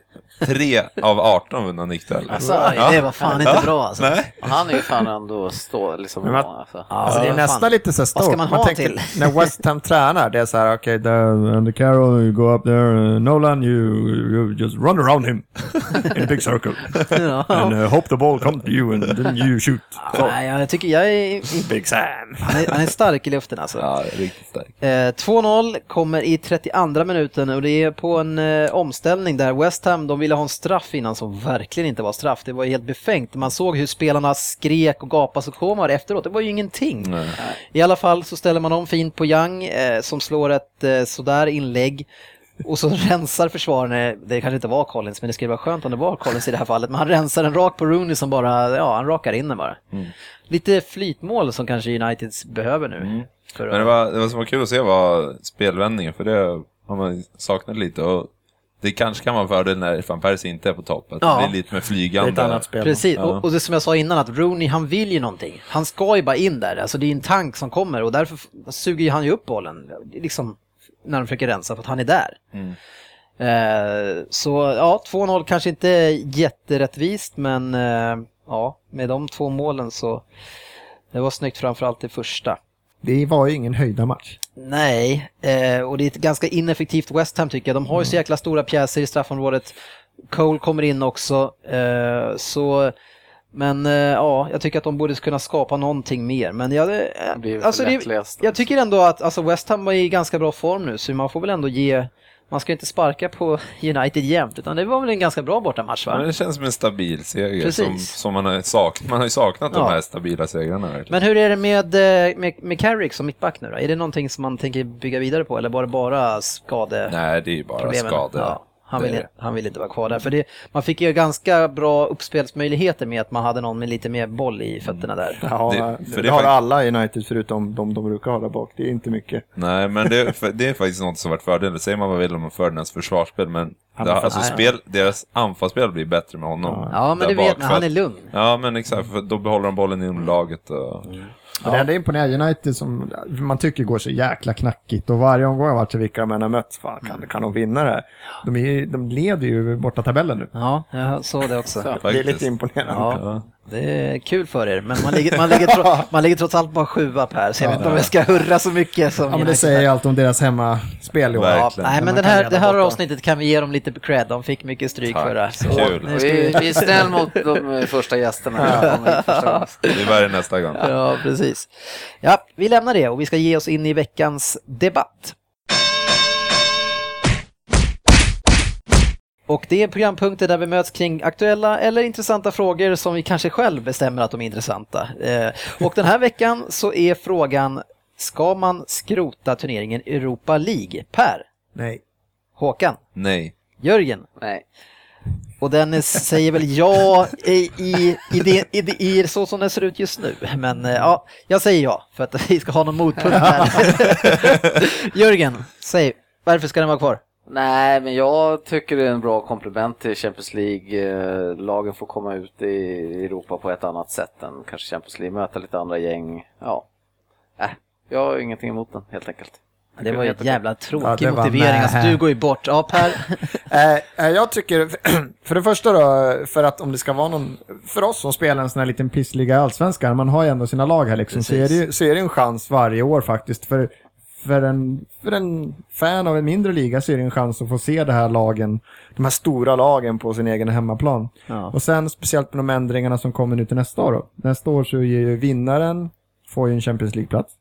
tre av 18 vunna nickdueller. Alltså, det var fan inte bra alltså. Nej. Han är ju fan ändå stå liksom. Man- alltså. Alltså, det är fan. nästan lite så här Vad ska Stoke. man ha tänker, till? [LAUGHS] när West Ham tränar, det är så här, okej, okay, the Carroll, you go up there, uh, Nolan, you, you just run around him [LAUGHS] in a big circle. Ja. And uh, hope the ball comes to you and then you shoot. [LAUGHS] So, Nej, jag tycker jag är, Big Sam. han är, han är stark i luften alltså. Ja, riktigt stark. Eh, 2-0 kommer i 32 minuten och det är på en eh, omställning där West Ham, de ville ha en straff innan som verkligen inte var straff. Det var helt befängt. Man såg hur spelarna skrek och gapade så kom efteråt. Det var ju ingenting. Nej. I alla fall så ställer man om fint på Young eh, som slår ett eh, sådär inlägg. Och så [LAUGHS] rensar försvararna, det kanske inte var Collins, men det skulle vara skönt om det var Collins i det här fallet. Men han rensar en rak på Rooney som bara, ja han rakar in den bara. Lite flytmål som kanske Uniteds behöver nu. För Men det, var, det var som var kul att se var spelvändningen, för det har man saknat lite. Och det kanske kan vara en fördel när Van Persie inte är på topp, att Ja. det blir lite med Det är flygande. ett annat spel. Precis, Ja. och, och det som jag sa innan att Rooney han vill ju någonting. Han ska ju bara in där, alltså det är en tank som kommer och därför suger han ju upp bollen. Liksom när de försöker rensa för att han är där. Mm. Eh, så ja, 2-0 kanske inte jätterättvist men eh, ja, med de två målen så det var snyggt framförallt det första. Det var ju ingen höjda match. Nej, eh, och det är ett ganska ineffektivt West Ham tycker jag. De har ju så jäkla stora pjäser i straffområdet. Cole kommer in också. Eh, så, men eh, ja, jag tycker att de borde kunna skapa någonting mer. Men jag, eh, alltså, det, jag tycker ändå att alltså West Ham var i ganska bra form nu, så man får väl ändå ge man ska inte sparka på [LAUGHS] United jämt, utan det var väl en ganska bra bortamatch va? Men det känns som en stabil seger Precis. som, som man har saknat. Man har ju saknat Ja. de här stabila segrarna verkligen. Men hur är det med, eh, med, med Carrick som mittback nu då? Är det någonting som man tänker bygga vidare på eller var det bara skade? Nej, det är ju bara skador. Ja, han, Det är vill, det. han vill inte vara kvar där. För det, man fick ju ganska bra uppspelsmöjligheter med att man hade någon med lite mer boll i fötterna där. Ja, Det- det, för det har fakt- alla i United förutom de de brukar ha där bak. Det är inte mycket. Nej, men det, för, det är faktiskt något som varit fördel. Säger man vad vill om Ferdinands försvarsspel, men det, alltså spel, deras anfallsspel blir bättre med honom. Ja, men det vet man. Han är lugn. Ja, men exakt. För då behåller de bollen inom laget. Och, Men det enda imponerande United som man tycker går så jäkla knackigt och varje omgång har varit så vilka de än har mött, fan, kan, kan de vinna det här? De, är, de leder ju borta tabellen nu. Ja, jag såg det också. Det är lite imponerande. Ja, det är kul för er, men man ligger, man ligger, tro, [LAUGHS] man ligger trots allt bara sjua Per, så jag vet inte om jag ska hurra så mycket som Ja, men det säger allt om deras hemmaspel i år. Ja, nej, men den här, det här borta. avsnittet kan vi ge dem lite cred. De fick mycket stryk Tack. förra. Så Kul. Vi, vi... vi är [LAUGHS] snäll mot de första [LAUGHS] gästerna. det är värre nästa gång. Ja, precis. Ja, vi lämnar det och vi ska ge oss in i veckans debatt. Och det är programpunkter där vi möts kring aktuella eller intressanta frågor som vi kanske själv bestämmer att de är intressanta. Eh, Och den här veckan så är frågan, ska man skrota turneringen Europa League? Per, Nej. Håkan, Nej. Jörgen Nej. och Dennis säger väl ja i, i, i, det, i, det, i så som det ser ut just nu. Men eh, ja, jag säger ja för att [LAUGHS] vi ska ha någon motpunkt här. [LAUGHS] Jörgen, säg varför ska den vara kvar? Nej, men jag tycker det är en bra komplement till Champions League. Eh, Lagen får komma ut i Europa på ett annat sätt än kanske Champions League, möta lite andra gäng. Ja, äh, jag har ingenting emot den helt enkelt. Det var ju ett jävla Ja, tråkig var motivering. Alltså, du går ju bort. Ja, Per. [LAUGHS] Eh, eh, jag tycker, [CLEARS THROAT] för det första då, för att om det ska vara någon, för oss som spelar en sån här liten pissliga allsvenskan, man har ju ändå sina lag här liksom, så är, det, ju- så är det en chans varje år faktiskt. För, för, en, för en fan av en mindre liga så är det en chans att få se det här lagen, de här stora lagen på sin egen hemmaplan. Ja. Och sen speciellt med de ändringarna som kommer nu till nästa år då. Nästa år så ger ju vinnaren, får ju en Champions League-plats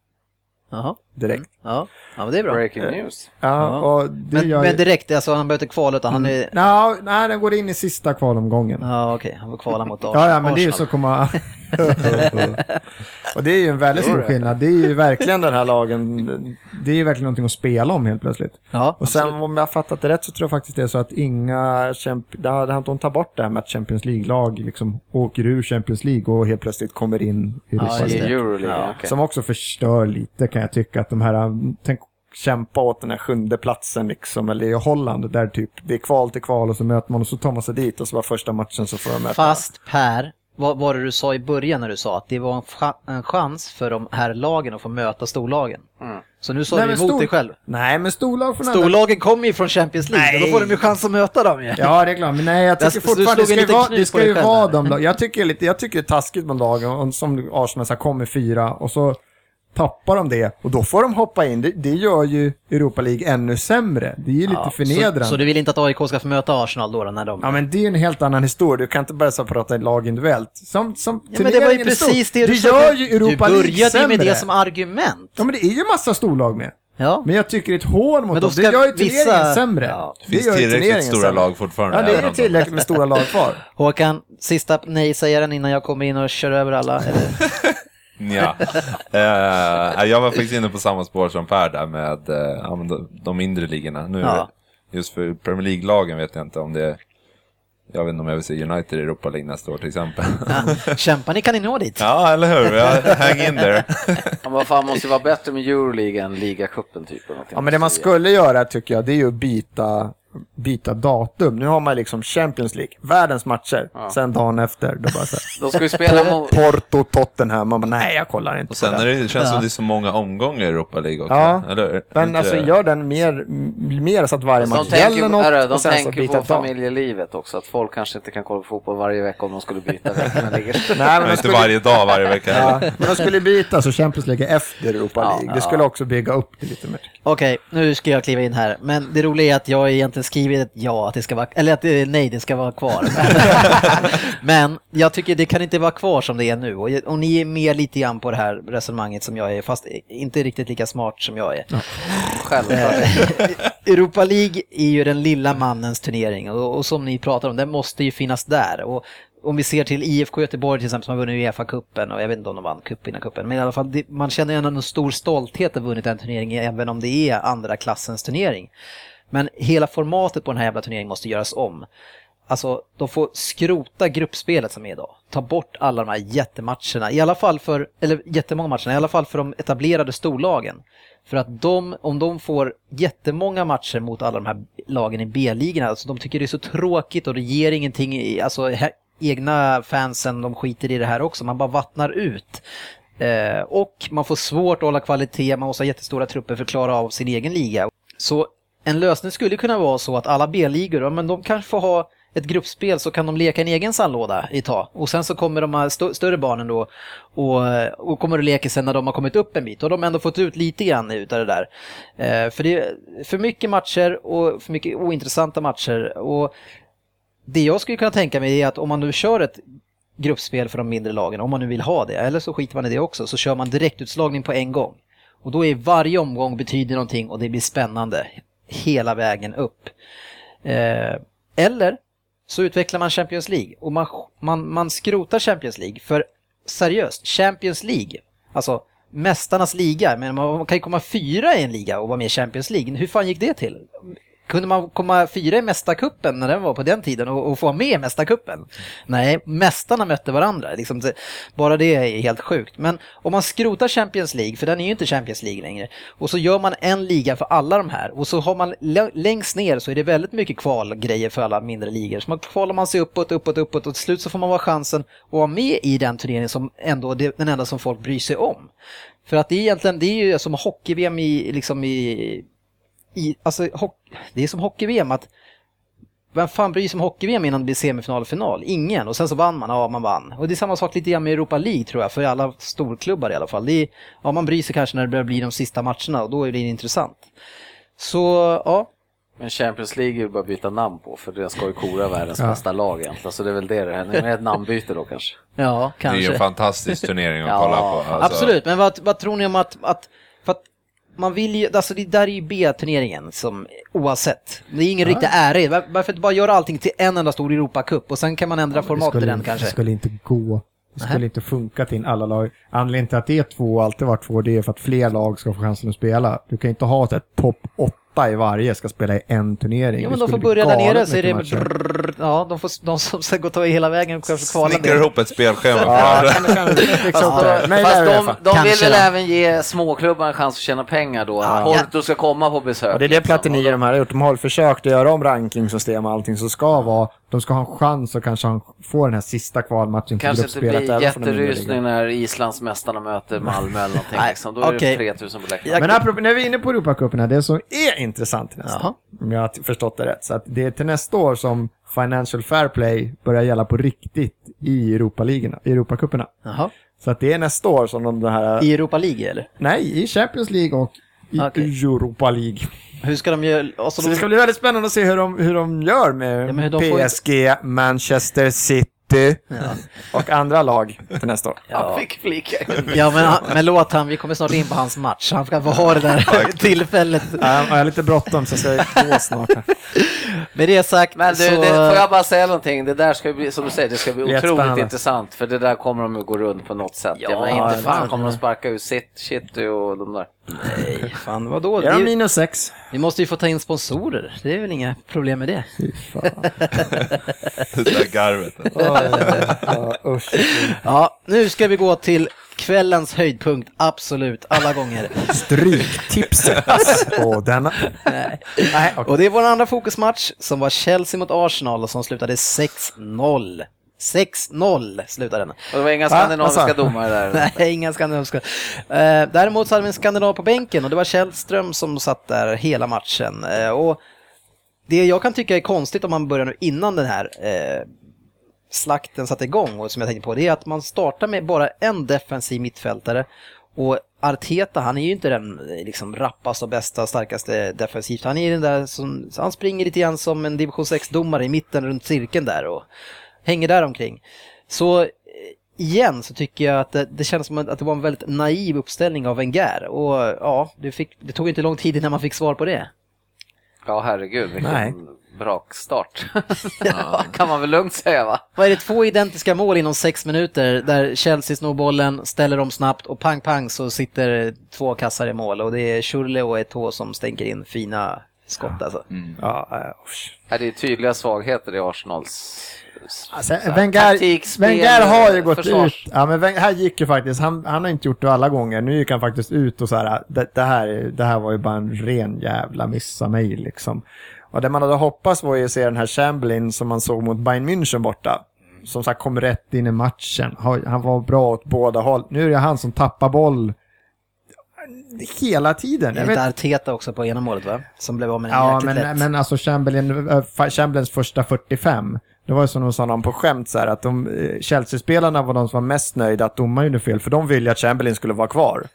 Direkt. Ja. ja, men det är bra. Breaking news. Ja, Ja. och det Men, gör men direkt, alltså han behöver inte kvala utan han är... Nå, nej, den går in i sista kvalomgången. Ja, okej. Han får kvala mot Arsenal. Ja, ja, men det är ju så komma... [LAUGHS] och det är ju en väldigt stor skillnad. Det är ju verkligen den här lagen, det är ju verkligen någonting att spela om helt plötsligt. Ja, Och sen om jag har fattat det rätt så tror jag faktiskt det är så att inga, det hade han tar bort det här med att Champions League-lag liksom åker ur Champions League och helt plötsligt kommer in i Europa. League. Euroleague, Ja. okej. Som också förstör lite kan jag tycka att de här, tänk kämpa åt den här sjunde platsen liksom, eller i Holland där typ det är kval till kval och så möter man och så tar man sig dit och så var första matchen så får de möta. Fast Per, vad var det du sa i början när du sa att det var en, cha- en chans för de här lagen att få möta storlagen? Så nu sa Nej, du emot stor- dig själv. Nej, men storlag från andra Storlagen kommer ju från Champions League och då Nej. får de ju chans att möta dem ju. Ja, det är klart. Men nej, jag tycker du fortfarande det ska, ju vara, det ska ju vara de lag. Jag tycker, lite, jag tycker det är taskigt med lagen och som Arsenal så här, kommer fyra och så tappar de det och då får de hoppa in. Det, det gör ju Europa League ännu sämre. Det är ju lite Ja, förnedrande. Så, så du vill inte att AIK ska få möta Arsenal då, då när de... Ja men det är ju en helt annan historia, du kan inte börja så prata lag individuellt. Som, som Ja, men det var ju precis det du Det gör ju Europa Du League började ju sämre. med det som argument. Ja men det är ju massa storlag med. Ja. Men jag tycker det är ett hån mot dem. Det gör ju turneringen vissa- sämre. Ja. Det finns tillräckligt stora sämre. lag fortfarande. Ja det är de- tillräckligt med stora lag kvar. [LAUGHS] Håkan, sista nej-sägaren innan jag kommer in och kör över alla. [LAUGHS] Ja. [LAUGHS] Eh, jag var faktiskt inne på samma spår som Per där med eh, ja, de, mindre ligorna. Nu, Ja. Just för Premier League-lagen vet jag inte om det Jag vet inte om jag vill se United i Europa League nästa år till exempel. Ja, kämpa, ni kan ni nå dit. ja, eller hur? Jag, hang in there. Ja, vad fan, måste ju vara bättre med Euroleague än ligacupen typ. Ja, men det man skulle göra tycker jag, det är ju att byta, byta datum. Nu har man liksom Champions League, världens matcher. Sen dagen efter, då bara så här, [LAUGHS] De ska ju spela mot... Porto, Tottenham. Man bara, nej jag kollar inte Och sen på är det. det, känns det som det är så många omgångar i Europa League också. Ja. Eller? Men Inte- alltså gör den mer, mer så att varje match tänker, gäller något hörru, de och sen så tänker byta på familjelivet också, att folk kanske inte kan kolla på fotboll varje vecka om de skulle byta veckorna [LAUGHS] ligger. Nej, men Men de inte skulle, varje dag, varje vecka ja, men de skulle byta så Champions League är efter Europa Ja, League. Det skulle också bygga upp det lite mer. Okej, nu ska jag kliva in här. Men det roliga är att jag egentligen skrivit ett ja, att det ska vara, eller att det, nej, det ska vara kvar. [LAUGHS] Men jag tycker det kan inte vara kvar som det är nu. Och, och ni är med lite grann på det här resonemanget som jag är, fast inte riktigt lika smart som jag är. Självklart. Eh, Europa League är ju den lilla mannens turnering och, och som ni pratar om, den måste ju finnas där. Och om vi ser till IFK Göteborg till exempel som har vunnit Uefa-cupen och jag vet inte om de vann cupen, men i alla fall man känner ju ändå en stor stolthet att ha vunnit en turnering även om det är andra klassens turnering. Men hela formatet på den här jävla turneringen måste göras om. Alltså, de får skrota gruppspelet som är idag. Ta bort alla de här jättematcherna, i alla fall för, eller jättemånga matcherna, i alla fall för de etablerade storlagen. För att de, om de får jättemånga matcher mot alla de här lagen i B-ligorna, alltså de tycker det är så tråkigt och det ger ingenting, i, alltså he, egna fansen, de skiter i det här också, man bara vattnar ut. Eh, och man får svårt att hålla kvalitet, man måste ha jättestora trupper för att klara av sin egen liga. Så en lösning skulle kunna vara så att alla B-ligor, ja, men de kanske får ha ett gruppspel så kan de leka en egen sandlåda i tag. Och sen så kommer de här st större barnen då och, och kommer att leka sen när de har kommit upp en bit. Och de har ändå fått ut lite grann utav det där. Eh, för det är för mycket matcher och för mycket ointressanta matcher. Och det jag skulle kunna tänka mig är att om man nu kör ett gruppspel för de mindre lagen, om man nu vill ha det, eller så skiter man i det också, så kör man direktutslagning på en gång. Och då är varje omgång betyder någonting och det blir spännande hela vägen upp. Eh, eller så utvecklar man Champions League och man, man, man skrotar Champions League. För seriöst, Champions League, alltså mästarnas liga, men man kan ju komma fyra i en liga och vara med i Champions League. Hur fan gick det till? Kunde man komma fyra i Mästarkuppen när den var på den tiden och, och få vara med i Mästarkuppen? Nej, mästarna mötte varandra. Liksom, bara det är helt sjukt. Men om man skrotar Champions League, för den är ju inte Champions League längre, och så gör man en liga för alla de här och så har man längst ner så är det väldigt mycket kvalgrejer för alla mindre ligor. Så man kvalar man sig uppåt, uppåt, uppåt och till slut så får man vara chansen att vara med i den turneringen som ändå är den enda som folk bryr sig om. För att det är egentligen, det är ju som hockey-VM i, liksom i, i alltså det är som hockey-VM att vem fan bryr sig om hockey-VM innan det blir semifinal och final? Ingen. Och sen så vann man, ja man vann. Och det är samma sak lite grann med Europa League tror jag, för alla storklubbar i alla fall. Det är, ja man bryr sig kanske när det börjar bli de sista matcherna och då är det intressant. Så, ja. Men Champions League är ju bara byta namn på för det ska ju kora världens bästa lag egentligen. Så det är väl det det är. Det är ett namnbyte då kanske. Ja, Det är kanske. ju en fantastisk turnering att Ja, kolla på. Alltså, Absolut, men vad, vad tror ni om att, att man vill ju, alltså det där är ju B-turneringen som oavsett. Det är ingen riktig ära Varför inte bara göra allting till en enda stor Europacup och sen kan man ändra format i den kanske? Det skulle inte gå. Det skulle Nähä. inte funka till alla lag. Anledningen till att det är två och alltid varit två, det är för att fler lag ska få chansen att spela. Du kan inte ha ett topp åtta i varje ska spela i en turnering. Ja men de får börja där nere så är det brrrr, ja de, får, de som ska gå ta hela vägen och kanske kvala Snickrar ner. ihop ett spelschema Ja, liksom, Fast, Nej, fast de, de vill väl då. även ge småklubbarna en chans att tjäna pengar då. Att Porto ska komma på besök. Och det är det. Platini de här har gjort. De har försökt att göra om rankingsystem och allting som ska vara. De ska ha en chans att kanske få den här sista kvalmatchen till Kanske inte blir jätterysning när Islandsmästarna möter Malmö eller någonting. Nej, Liksom. Då är okej. det 3000 på läktaren. Men apropå, när vi är inne på Europacupen här, det som är intressant nästa, Jaha. om jag har förstått det rätt, så att det är till nästa år som Financial Fair Play börjar gälla på riktigt i Europaligorna, i Europacuperna. Så att det är nästa år som de här, I Europa League eller? nej, i Champions League och i Okej. Europa League. Hur ska de göra? Alltså, Så det de, ska bli väldigt spännande att se hur de, hur de gör med Ja, de får PSG, Manchester City och andra lag till nästa år. Ja. Fick flika ja men, men låt han, vi kommer snart in på hans match. Han ska få ha det där tillfället. Ja, jag har lite bråttom så jag ska gå snart. här. Med det sagt Men du, så... det, får jag bara säga någonting? Det där ska bli, som du säger, det ska bli otroligt Jättespännande. intressant. För det där kommer de att gå runt på något sätt. Ja, Ja, men inte fan kommer de sparka ut City City och de där. Nej, fan vadå? De Det, minus sex? vi måste ju få ta in sponsorer. Det är väl inga problem med det. Fy fan. [LAUGHS] Det där garvet. Ja, usch. Ja, nu ska vi gå till kvällens höjdpunkt, absolut, alla gånger. Stryktipset på denna. Nej. Nej, okej. Och det är vår andra fokusmatch som var Chelsea mot Arsenal och som slutade 6-0. 6-0 slutade den. Och det var inga skandinaviska domare där. [LAUGHS] Nej, inga skandinaviska. Eh, däremot så hade vi en skandinav på bänken och det var Källström som satt där hela matchen. Eh, och det jag kan tycka är konstigt om man börjar nu innan den här eh, slakten satte igång och som jag tänkte på det är att man startar med bara en defensiv mittfältare och Arteta han är ju inte den eh, liksom rappaste och bästa starkaste defensivt. Han är den där som, han springer lite grann som en division 6-domare i mitten runt cirkeln där och hänger där omkring. Så eh, igen så tycker jag att det, det känns som att det var en väldigt naiv uppställning av Wenger och ja, det, fick, det tog inte lång tid innan man fick svar på det. Ja, herregud, vilken Nej. brakstart. [LAUGHS] ja. kan man väl lugnt säga va? Vad är det, två identiska mål inom sex minuter där Chelsea snor bollen, ställer om snabbt och pang pang så sitter två kassar i mål och det är Schürrle och Eto'o som stänker in fina skott alltså. Ja, äh, usch. Ja, det är tydliga svagheter i Arsenals Alltså, Wenger, Wenger har ju gått försvars. ut. Ja, men Wenger, här gick ju faktiskt, han, han har inte gjort det alla gånger. Nu gick han faktiskt ut och så här, det, det här, det här var ju bara en ren jävla miss av mig liksom. Och det man hade hoppats var ju att se den här Chamberlain som man såg mot Bayern München borta. Som sagt kom rätt in i matchen. Han han var bra åt båda håll. Nu är det han som tappar boll hela tiden. Det Jag är lite Arteta också på ena målet va? Som blev av med den Ja, men, lätt. men alltså Chamberlain, fa- Chamberlains första 45, det var ju som de sa någon på skämt så här att de, eh, Chelsea-spelarna var de som var mest nöjda att domaren gjorde fel, för de ville att Chamberlain skulle vara kvar.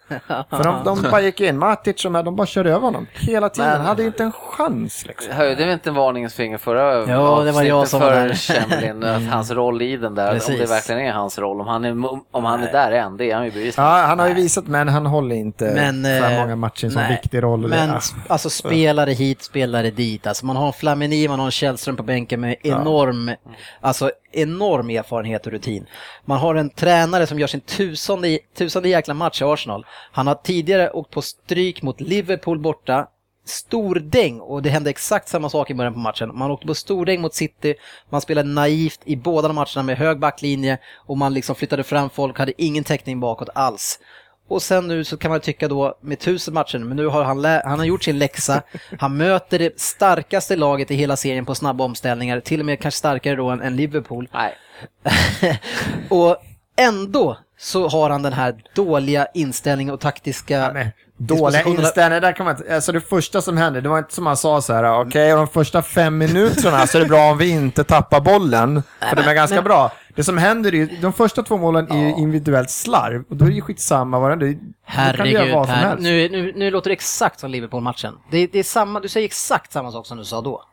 för de, de bara gick in, Matic och de här, de bara körde över honom hela tiden. Men- Han hade inte en chans liksom. Höjde vi inte en varningens finger förra Ja, det var jag som var för där. Chamberlain, att hans roll i den där, om Precis. det verkligen är hans roll, om han är, om han är där än, det är han ju bevisligen. Ja, han har ju visat, men han håller inte Men, för eh, många matcher som viktig roll. Men ja. alltså spelare hit, spelare dit. Alltså man har Flamini, man har en Källström på bänken med enorm, Mm. alltså enorm erfarenhet och rutin. Man har en tränare som gör sin tusende, tusende jäkla match i Arsenal. Han har tidigare åkt på stryk mot Liverpool borta, stordäng och det hände exakt samma sak i början på matchen. Man åkte på stordäng mot City, man spelade naivt i båda de matcherna med hög backlinje och man liksom flyttade fram folk, hade ingen täckning bakåt alls. Och sen nu så kan man tycka då med tusen matcher, men nu har han, lä- han har gjort sin läxa. Han möter det starkaste laget i hela serien på snabba omställningar, till och med kanske starkare då än, än Liverpool. Nej. [LAUGHS] och ändå så har han den här dåliga inställningen och taktiska... Nej, Dåliga inställningar, där kan man inte, alltså det första som hände, det var inte som han sa så här, okej, de första fem minuterna så är det bra om vi inte tappar bollen, för de är ganska bra. Det som händer är ju, de första två målen är ju individuellt slarv, och då är det ju skitsamma vad det är. Herregud, vad som här, helst. nu, nu, nu låter det exakt som Liverpool-matchen. Det, det är samma, du säger exakt samma sak som du sa då.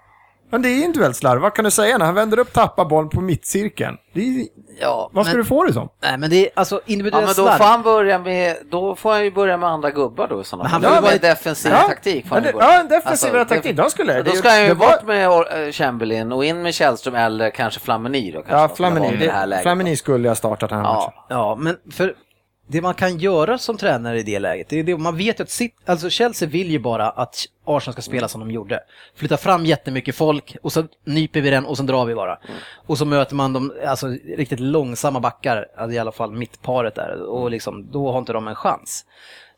Men det är individuellt slarv, vad kan du säga när han vänder upp, tappar bollen på mittcirkeln? Det är, Ja, vad ska men, du få det som? Nej, men det är alltså Ja, individuell men då slarv. får han börja med, då får han ju börja med andra gubbar då i sådana Men han fall. får Ja, ju med vara- defensiv Ja, taktik. ju det- börja. ja, en defensivare Alltså, taktik, då skulle det- Då det- ska han ju det var- bort med eh, Chamberlain och in med Källström eller kanske Flamini då. Kanske Ja, Flamini, det här det, läget. Flamini skulle jag startat den här matchen. Ja, Ja, men för det man kan göra som tränare i det läget, det är det, man vet ju att sitt, alltså Chelsea vill ju bara att Arsenal ska spela som de gjorde. Flytta fram jättemycket folk och så nyper vi den och sen drar vi bara. Och så möter man de alltså, riktigt långsamma backar, alltså, i alla fall mittparet där, och liksom, då har inte de en chans.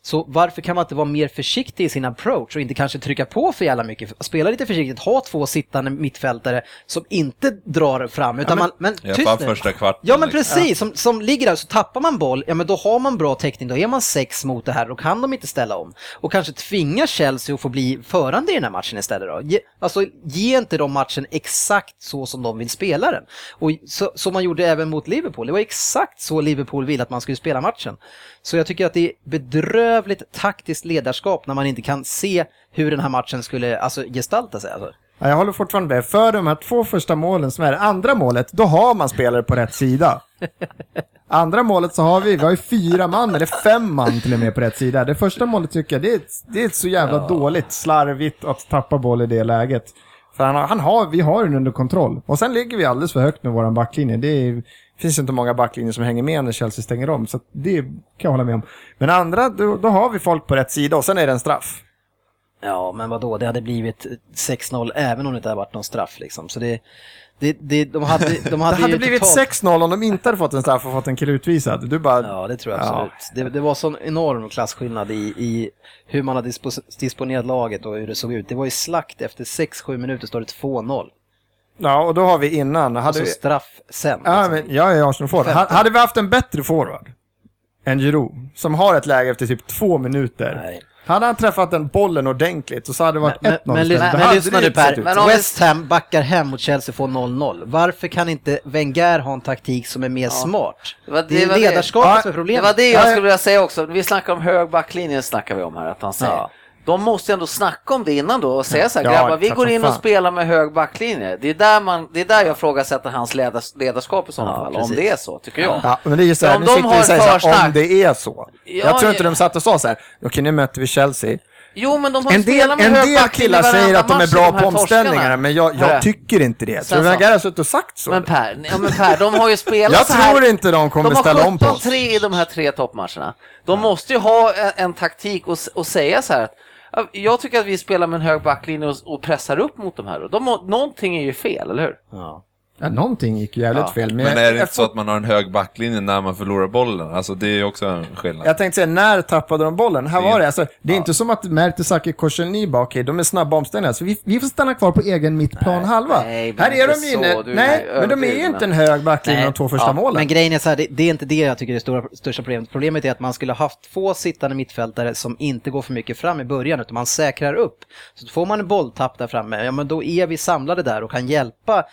Så varför kan man inte vara mer försiktig i sin approach och inte kanske trycka på för jävla mycket? Spela lite försiktigt, ha två sittande mittfältare som inte drar fram, utan man... Men tyst fall nu. första kvarten. Ja men liksom. precis, som, som ligger där så tappar man boll, ja men då har man bra täckning, då är man sex mot det här, då kan de inte ställa om. Och kanske tvinga Chelsea att få bli förande i den här matchen istället då. Ge, alltså ge inte dem matchen exakt så som de vill spela den. Och så, som man gjorde även mot Liverpool, det var exakt så Liverpool ville att man skulle spela matchen. Så jag tycker att det är bedrövligt taktiskt ledarskap när man inte kan se hur den här matchen skulle alltså, gestalta sig. Alltså. Ja, jag håller fortfarande med. För de här två första målen som är det andra målet, då har man spelare på rätt sida. [LAUGHS] Andra målet så har vi, vi har ju fyra man, eller fem man till och med på rätt sida. Det första målet tycker jag, det är, det är så jävla dåligt, slarvigt att tappa boll i det läget. För han har, han har, vi har den under kontroll. Och sen ligger vi alldeles för högt med våran backlinje. Det är, finns inte många backlinjer som hänger med när Chelsea stänger om, så det kan jag hålla med om. Men andra, då, då har vi folk på rätt sida och sen är det en straff. Ja, men vad då? det hade blivit 6-0 även om det inte hade varit någon straff liksom. Så det, det, det de hade, de [LAUGHS] hade, Det hade blivit totalt... 6-0 om de inte hade fått en straff och fått en kille utvisad. Du bara... Ja, det tror jag Ja. absolut. Det, det var sån enorm klasskillnad i, i hur man har dispos- disponerat laget och hur det såg ut. Det var ju slakt efter 6-7 minuter står det 2-0. Ja, och då har vi innan. Hade Alltså vi... straff sen. Ja, liksom. men jag är Arsenal-forward. Ha- Hade vi haft en bättre forward än Giroud, som har ett läge efter typ två minuter. Nej. Hade han träffat den bollen ordentligt så hade det varit Men, 1-0 men, men, men hade lyssna det nu Per, Men om West Ham backar hem mot Chelsea och får 0-0. Varför kan inte Wenger ha en taktik som är mer smart? Det var- Det är det det. ledarskapet Ja, som är Det problemet. var det Ja, jag ja. skulle vilja säga också. Vi snackar om hög backlinje, snackar vi om här, att han säger. Ja. De måste ändå snacka om det innan då och säga så här, Ja, grabbar, vi går in och fan. spelar med hög backlinje. Det är där, man, det är där jag ifrågasätter hans ledars, ledarskap i sådana Ja, fall, precis. om det är så, tycker jag. Ja, men det är ju så här, Om de har säger försnack- om det är så. Ja, jag tror inte de satt och sa så här, okej nu möter vi Chelsea. Jo, men de har En del, med en del killar säger att de är bra de på omställningarna, torskarna. men jag, jag tycker inte det. Tror du så- Wenger har suttit och sagt så? Men Per, ja, men per, de har ju spelat Jag så här. tror inte de kommer de har ställa om på oss. 17-3 i de här tre toppmatcherna. De måste ju ha en, en taktik och, och säga så här att jag tycker att vi spelar med en hög backlinje och, och pressar upp mot de här. De, någonting är ju fel, eller hur? Ja. Ja, någonting gick jävligt Ja. fel. Men, Men jag, är det jag, inte så att man har en hög backlinje när man förlorar bollen? Alltså det är ju också en skillnad. jag tänkte säga, när tappade de bollen? Här Det- var det, alltså, det är inte som att Mertesacker, Korselny bara, okej, de är snabba omställningar, så vi, vi får stanna kvar på egen mittplan halva. nej, men här är de ju inne, nej, men de är ju inte en hög backlinje Nej. de två första Ja, målen. Men grejen är så här, det, det är inte det jag tycker är det stora, största problemet. Problemet är att man skulle ha haft två sittande mittfältare som inte går för mycket fram i början, utan man säkrar upp. Så får man en bolltapp där framme, ja men då är vi samlade där och kan hjälpa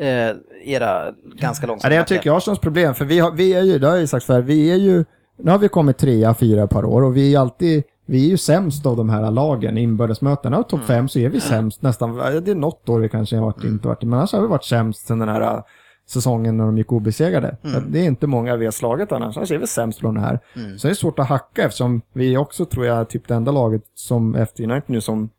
eh, era ganska Ja, långsamma det jag tycker jag har Arsenals problem, för vi, har, vi är ju, det har jag ju sagt förr, vi är ju, nu har vi kommit trea, fyra par år och vi är alltid, vi är ju sämst av de här lagen i inbördesmötena. Och topp fem så är vi sämst nästan, det är något år vi kanske har varit, inte varit, men annars har vi varit sämst sen den här äh, säsongen när de gick obesegrade. Det är inte många vi har slagit annars, annars är vi sämst från det här. Så det är svårt att hacka eftersom vi är också, tror jag, typ det enda laget som efter United nu som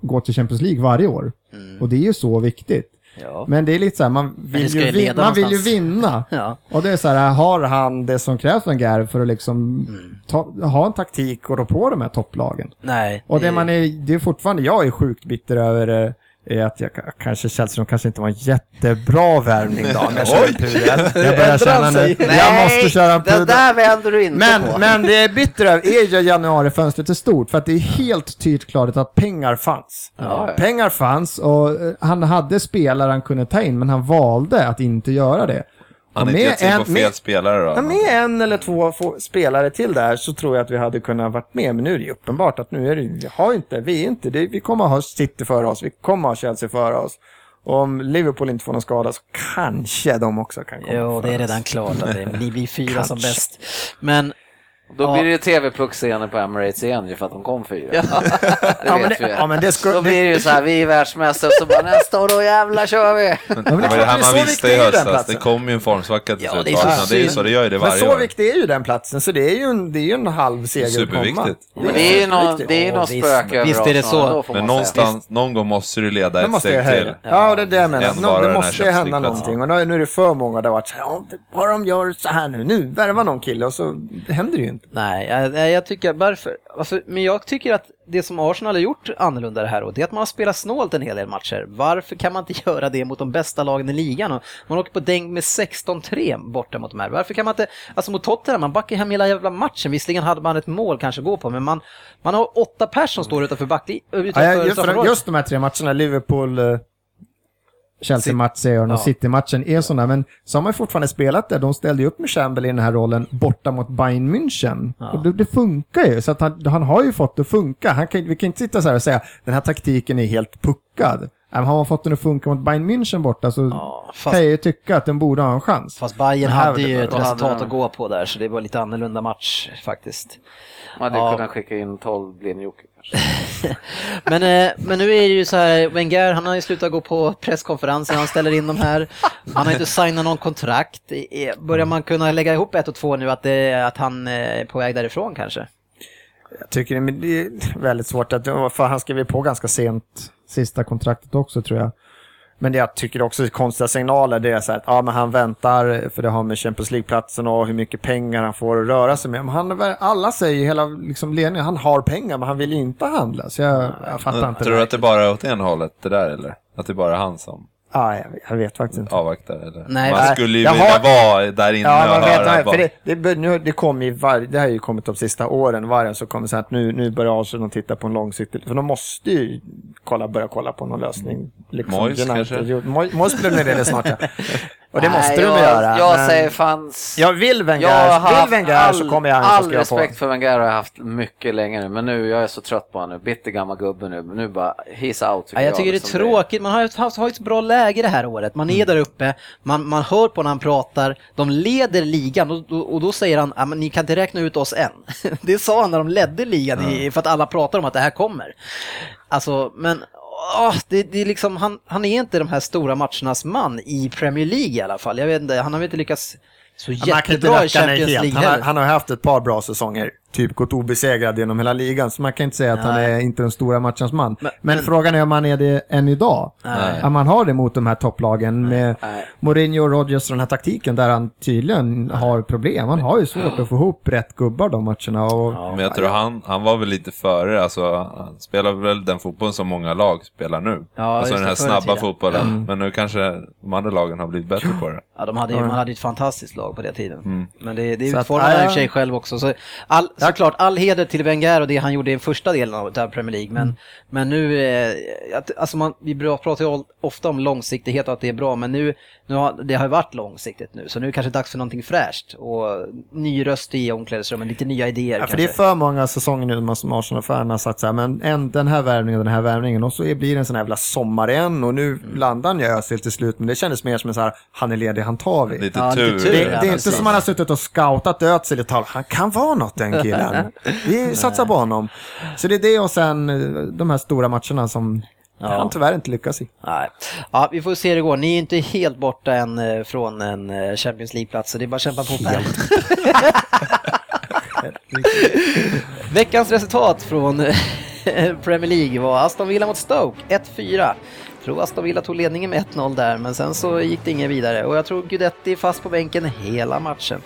går till Champions League varje år. Och det är ju så viktigt. Ja. Men det är lite så här, man vill, det ju, vin- man vill ju vinna. [LAUGHS] Ja. Och det är så här, har han det som krävs en Gär för att liksom ta, ha en taktik och rå på de här topplagen? Nej. Och det man är, det är fortfarande, jag är sjukt bitter över eh, är att jag ka- kanske de kanske inte var en jättebra värvning då, om jag kör en pudel. [LAUGHS] Jag börjar känna nu, jag måste köra en det pudel. där vänder du inte Men, på. men det är bitter är ju januarifönstret är stort, för att det är helt tydligt klart att pengar fanns. Ja, ja. Pengar fanns och eh, han hade spelare han kunde ta in, men han valde att inte göra det. Han har gett sig en- på fel med- spelare då? Med en eller två spelare till där så tror jag att vi hade kunnat varit med. Men nu är det ju uppenbart att nu är det, vi har inte, vi är inte det. Vi kommer att ha City före oss, vi kommer att ha Chelsea före oss. Och om Liverpool inte får någon skada så kanske de också kan komma Jo, det är redan klart att det ni blir fyra som bäst. Men Då Ja. blir det ju tv-puckscener på Emirates igen ju för att de kom fyra. [LAUGHS] det Ja, men vet det, vi. ja, men det ska, Då blir det ju så här, vi är världsmästare så bara nästa år då jävlar kör vi. Men det var det här men så man visste i är ju den höstas. platsen. Det kom ju en formsvacka till Ja, slut. det. Det är ju så, det gör ju det men varje så år. viktig är ju den platsen, så det är ju en, det är ju en halv seger att komma. Superviktigt. Men det är ju någon, det är någon visst. spöke över Visst är det så. Men någonstans, någon gång måste du leda Det ett steg till. Ja, det är det jag menar. Det måste ju hända någonting. Och nu är det för många där varit så här, "Ja, bara de gör så här nu, nu värvar någon kille och så händer det ju inte. Nej, jag, jag- tycker varför, alltså, men jag tycker att det som Arsenal har gjort annorlunda det här och det är att man har spelat snålt en hel del matcher. Varför kan man inte [LAUGHS] göra det mot de bästa lagen i ligan? Man åker på däng med 16-3 borta mot de här. Varför kan man inte, alltså mot Tottenham, man backar hem hela jävla matchen. Visserligen hade man ett mål kanske att gå på, men man, man har åtta pers som står utanför backli, Ja, just, just de här tre matcherna, Liverpool, eh, Chelsea-matchen och Ja. City-matchen är sådana, men så har man fortfarande spelat där. De ställde ju upp med Chamberlain i den här rollen borta mot Bayern München. Och det, det funkar ju, så att han, han har ju fått det att funka. Han kan, vi kan inte sitta så här och säga den här taktiken är helt puckad. Men har man fått den att funka mot Bayern München borta så Ja, fast- kan jag ju tycka att den borde ha en chans. Fast Bayern hade ju ett hade resultat att gå på där, så det var lite annorlunda match faktiskt. Man hade Ja. kunnat skicka in 12 Blindjocke kanske. [LAUGHS] Men, eh, men nu är det ju så här, Wenger han har ju slutat gå på presskonferenser, han ställer in de här. Han har inte signat någon kontrakt. Börjar man kunna lägga ihop ett och två nu att, det, att han eh, är på väg därifrån kanske? Jag tycker det är väldigt svårt att, för han skrev ju på ganska sent sista kontraktet också tror jag. Men det jag tycker också är konstiga signaler, det är så här att ja, men han väntar för det har med Champions League-platsen och hur mycket pengar han får att röra sig med. Men han, alla säger ju hela liksom, ledningen, han har pengar men han vill inte handla. Så jag, jag fattar inte. Tror du att det bara är åt ena hållet det där eller? Att det bara är han som Ja, jag, jag vet faktiskt inte. avvaktar eller? Nej, Man skulle ju Jag vilja har- vara där inne Ja, och vet, höra vad- för det, det, nu, det kommer ju var, det har ju kommit de sista åren, varje så kommer så här att nu, nu börjar Arsenal titta på en långsiktig, för de måste ju kolla, börja kolla på någon lösning. Liksom Moyes kanske? Moyes blir med det snart ja. [LAUGHS] Och det måste Nej, du jag, väl göra. Jag men- säger fanns... Jag vill Wenger, Jag har vill haft Wenger all, så kommer jag han all jag på. respekt för Wenger har jag haft mycket länge nu, men nu, jag är så trött på honom nu. Bitter gammal gubbe nu. Nu bara, he's out Ja, jag tycker det är liksom. tråkigt, man har ju haft ju ett bra läge det här året. Man är där uppe, man, man hör på när han pratar, de leder ligan och, och, då säger han att ni kan inte räkna ut oss än. [LAUGHS] Det sa han när de ledde ligan i, för att alla pratar om att det här kommer. Alltså, men åh, det, det är liksom, han, han är inte de här stora matchernas man i Premier League i alla fall. Jag vet inte, han har väl inte lyckats så jättebra i Champions. League Han har, han har haft ett par bra säsonger, typ gått obesegrad genom hela ligan, så man kan inte säga att han Nej. är inte den stora matchens man. Men, men- frågan är om han är det än idag. Nej. Om man har det mot de här topplagen med Nej. Mourinho och Rodgers och den här taktiken där han tydligen har problem. Han har ju svårt att få ihop rätt gubbar de matcherna. Och, Men jag tror han, han var väl lite före, alltså han spelar väl den fotbollen som många lag spelar nu. Ja, alltså den här snabba tiden. fotbollen. Men nu kanske de andra lagen har blivit bättre på det. Ja, de hade ju, man hade ett fantastiskt lag på den tiden. Men det, det Så att, utformade han i ja, och för sig själv också. Så all, såklart, all heder till Wenger och det han gjorde i den första delen av Premier League. Men, men nu, eh, att, alltså man, vi pratar ju ofta om långsiktighet och att det är bra, men nu, nu har, det har ju varit långsiktigt nu. Så nu är det kanske dags för någonting fräscht och ny röst i omklädningsrummet, lite nya idéer ja, för kanske. det är för många säsonger nu som Arsenal-fan har sagt så här, men en, den här värvningen och den här värvningen och så är- blir det en sån här jävla sommar igen och nu landar han i Özil till slut, men det kändes mer som en så här, han är ledig, han tar vi. Lite Ja, tur. Det, ja, det är inte som man har suttit och scoutat Özil ett tag. Han kan vara något den killen. [LAUGHS] Vi satsar på honom. Så det är det och sen eh, de här stora matcherna som han tyvärr inte lyckas i. Nej. Ja, vi får se hur det går. Ni är inte helt borta än eh, från en eh, Champions League-plats, så det är bara att kämpa på. Per. [LAUGHS] Veckans resultat från [LAUGHS] Premier League var Aston Villa mot Stoke, 1-4. Jag tror Aston Villa tog ledningen med 1-0 där, men sen så gick det inget vidare. Och jag tror Guidetti är fast på bänken hela matchen.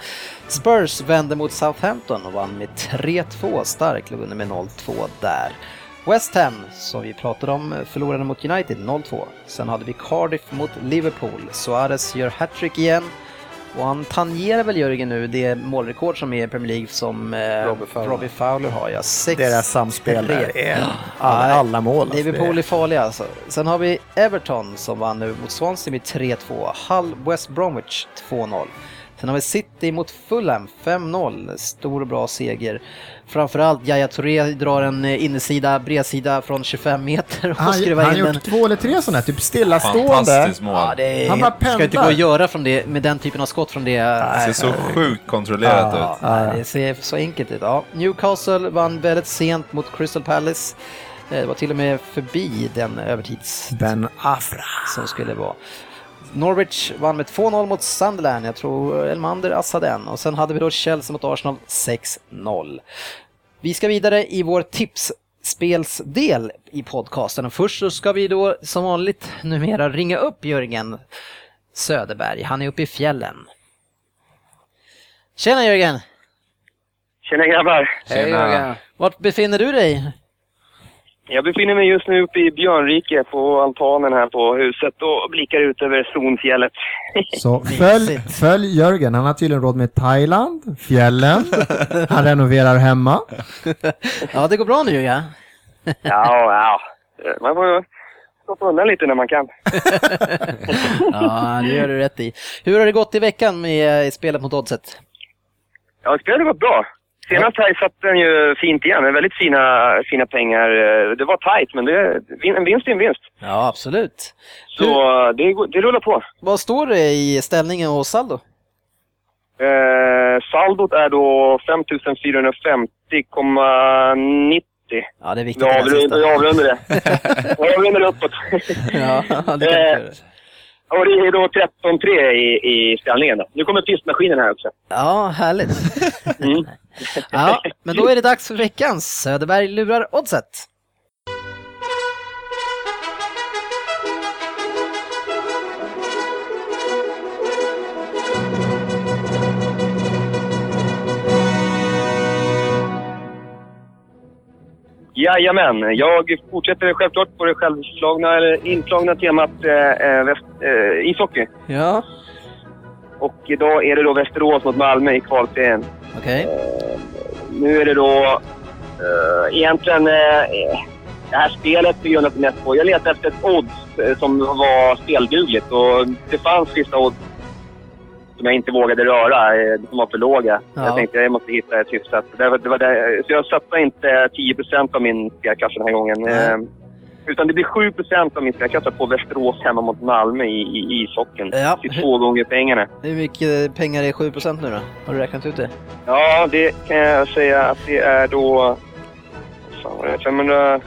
Spurs vände mot Southampton och vann med 3-2. Stark låg under med 0-2 där. West Ham, som vi pratade om, förlorade mot United 0-2. Sen hade vi Cardiff mot Liverpool. Suarez gör hattrick igen. Och han tangerar väl Jörgen nu det målrekord som är i Premier League som eh, Robbie Fowler. Robbie Fowler har. Ja, sex, Deras samspel där är alla, alla mål. alltså. Liverpool är farliga alltså. Sen har vi Everton som vann nu mot Swansea med 3-2. Hull West Bromwich 2-0. Sen har vi City mot Fulham 5-0. Stor och bra seger. Framförallt Yahya Touré drar en eh, innersida, bredsida från 25 meter och Han, skruvar han in har den. gjort två eller tre sådana här, typ stillastående. Fantastiskt mål. Ja, det är, Han bara ska inte pendlar. gå att göra från det, med den typen av skott från det. Det ser så sjukt kontrollerat Ja, ut. nej, det ser så enkelt ut. Ja. Newcastle vann väldigt sent mot Crystal Palace. Eh, Det var till och med förbi den övertids Ben Afra. som skulle vara. Norwich vann med 2-0 mot Sunderland. Jag tror Elmander assade den. Och sen hade vi då Chelsea mot Arsenal 6-0. Vi ska vidare i vår tipsspelsdel i podcasten. Och först så ska vi då som vanligt numera ringa upp Jörgen Söderberg. Han är uppe i fjällen. Tjena Jörgen! Tjena grabbar! Hej. Jörgen. Vart befinner du dig? Jag befinner mig just nu uppe i Björnrike på altanen här på huset och blickar ut över Stronfjället. [LAUGHS] Så följ, följ Jörgen, han har tydligen råd med Thailand, fjällen, [LAUGHS] han renoverar hemma. Ja, det går bra nu ja. ja, ja. Man får stoppa undan lite när man kan. [LAUGHS] Ja, det gör du rätt i. Hur har det gått i veckan med spelet mot Oddset? Ja, spelet har gått bra. Senast här satt den ju fint igen. med Väldigt fina, fina pengar. Det var tight, men det, en vinst är en vinst. Ja, absolut. Så det, går- det rullar på. Vad står det i ställningen och saldo? Eh, saldot är då 5450,90. Ja, det är viktigt Jag det avrundar, det. [LAUGHS] Jag avrundar det uppåt. Ja, det kan Eh. Och det är då 13-3 i, i ställningen. Då. Nu kommer pistmaskinen här också. Ja, härligt. Mm. Ja, men då är det dags för veckans Söderberg lurar Oddset. Jajamän, jag fortsätter självklart på det självslagna, eller inslagna temat eh, eh, väst, eh, ishockey. Ja, Och idag är det då Västerås mot Malmö i kvalserien. okej. Nu är det då eh, egentligen eh, eh, det här spelet är grundat mest på... Jag letade efter ett odds eh, som var speldugligt och det fanns vissa odds som jag inte vågade röra, eh, som var för låga. Ja. Jag tänkte jag måste hitta ett hyfsat... Det var, det var det, så jag satsade inte 10% av min spelkassa den här gången. Nej. Eh, utan det blir 7% av min spelkassa på Västerås hemma mot Malmö i, i, ishockeyn. Ja. Till två gånger pengarna. Hur mycket pengar är 7% nu då? Har du räknat ut det? Ja, det kan jag säga att det är då... vad Fan var det? 500... eh,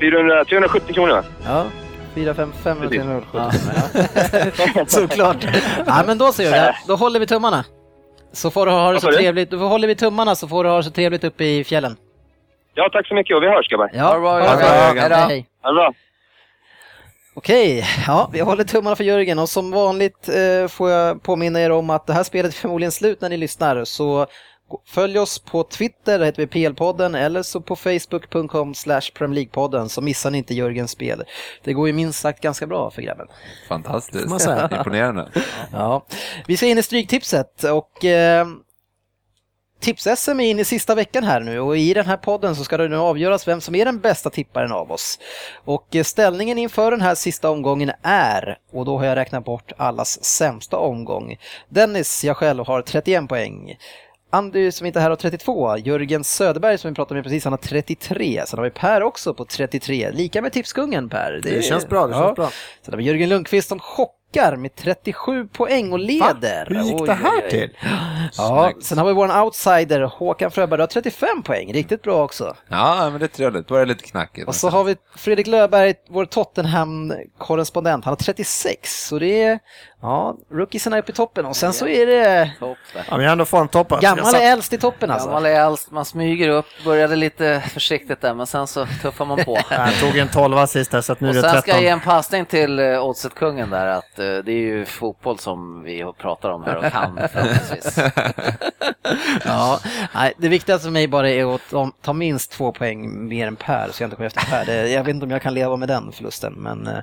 400, 370 kronor. Ja, 4, 5, 5 Precis. 370. Såklart. Ja, men då så Jörgen, då håller vi tummarna. Så får du ha det så trevligt. Då håller vi tummarna så får du ha det så trevligt uppe i fjällen. Ja, tack så mycket och vi hörs grabbar. Ja, Ha det bra. Hej då. Okej, ja, vi håller tummarna för Jörgen och som vanligt eh, får jag påminna er om att det här spelet är förmodligen slut när ni lyssnar så följ oss på Twitter, där heter vi PL-podden eller så på facebook.com slash Premier League-podden så missar ni inte Jörgens spel. Det går ju minst sagt ganska bra för grabben. Fantastiskt. Man säga. [LAUGHS] Imponerande. Ja, vi ska in i Stryktipset och eh, Tips-SM är inne i sista veckan här nu och i den här podden så ska det nu avgöras vem som är den bästa tipparen av oss. Och eh, ställningen inför den här sista omgången är, och då har jag räknat bort allas sämsta omgång. Dennis, jag själv, har 31 poäng. Andy som inte är här har 32, Jörgen Söderberg som vi pratade med precis, han har 33. Sen har vi Per också på 33, lika med tipskungen Per. Det känns bra, det ja. känns bra. Sen har vi Jörgen Lundqvist som chockar med 37 poäng och leder. Hur gick Oj, det här oj. till? Ja, Snyggt. sen har vi vår outsider Håkan Fröberg, du har 35 poäng, riktigt bra också. Ja, men det är trevligt. Då är det lite knackigt. Och så har vi Fredrik Löfberg, vår Tottenham-korrespondent, han har 36. Så det är, ja, rookiesarna är uppe i toppen och sen så är det Topp där. Ja, men jag har ändå formtoppad. gammal är äldst i toppen alltså. Gammal är äldst, man smyger upp, började lite försiktigt där men sen så tuffar man på. [LAUGHS] Jag tog en 12 sist här, så att nu är Och det sen 13. ska jag ge en passning till uh, Oddset-kungen där att uh, det, det är ju fotboll som vi pratar om här och kan [LAUGHS] förhoppningsvis. [LAUGHS] Ja, nej, det viktigaste för mig bara är att ta- minst två poäng mer än Per, så jag inte kommer efter Per. Det, jag vet inte om jag kan leva med den förlusten, men eh,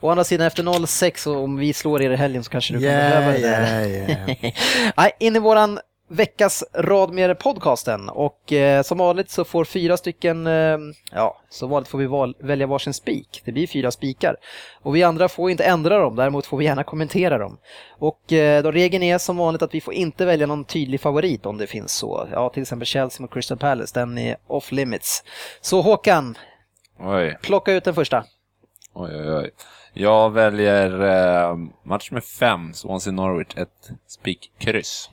å andra sidan efter 0-6 och om vi slår er i helgen så kanske du kommer behöva det där. Yeah, [LAUGHS] yeah. Nej, in i våran veckas rad med podcasten och eh, som vanligt så får fyra stycken, eh, ja, som vanligt får vi val, välja varsin spik. Det blir fyra spikar. Och vi andra får inte ändra dem, däremot får vi gärna kommentera dem. Och eh, då regeln är som vanligt att vi får inte välja någon tydlig favorit om det finns så. Ja, till exempel Chelsea mot Crystal Palace, den är off limits. Så Håkan, Oj, plocka ut den första. oj, oj. oj. Jag väljer eh, match med fem, Swansea Norwich, ett spikkryss.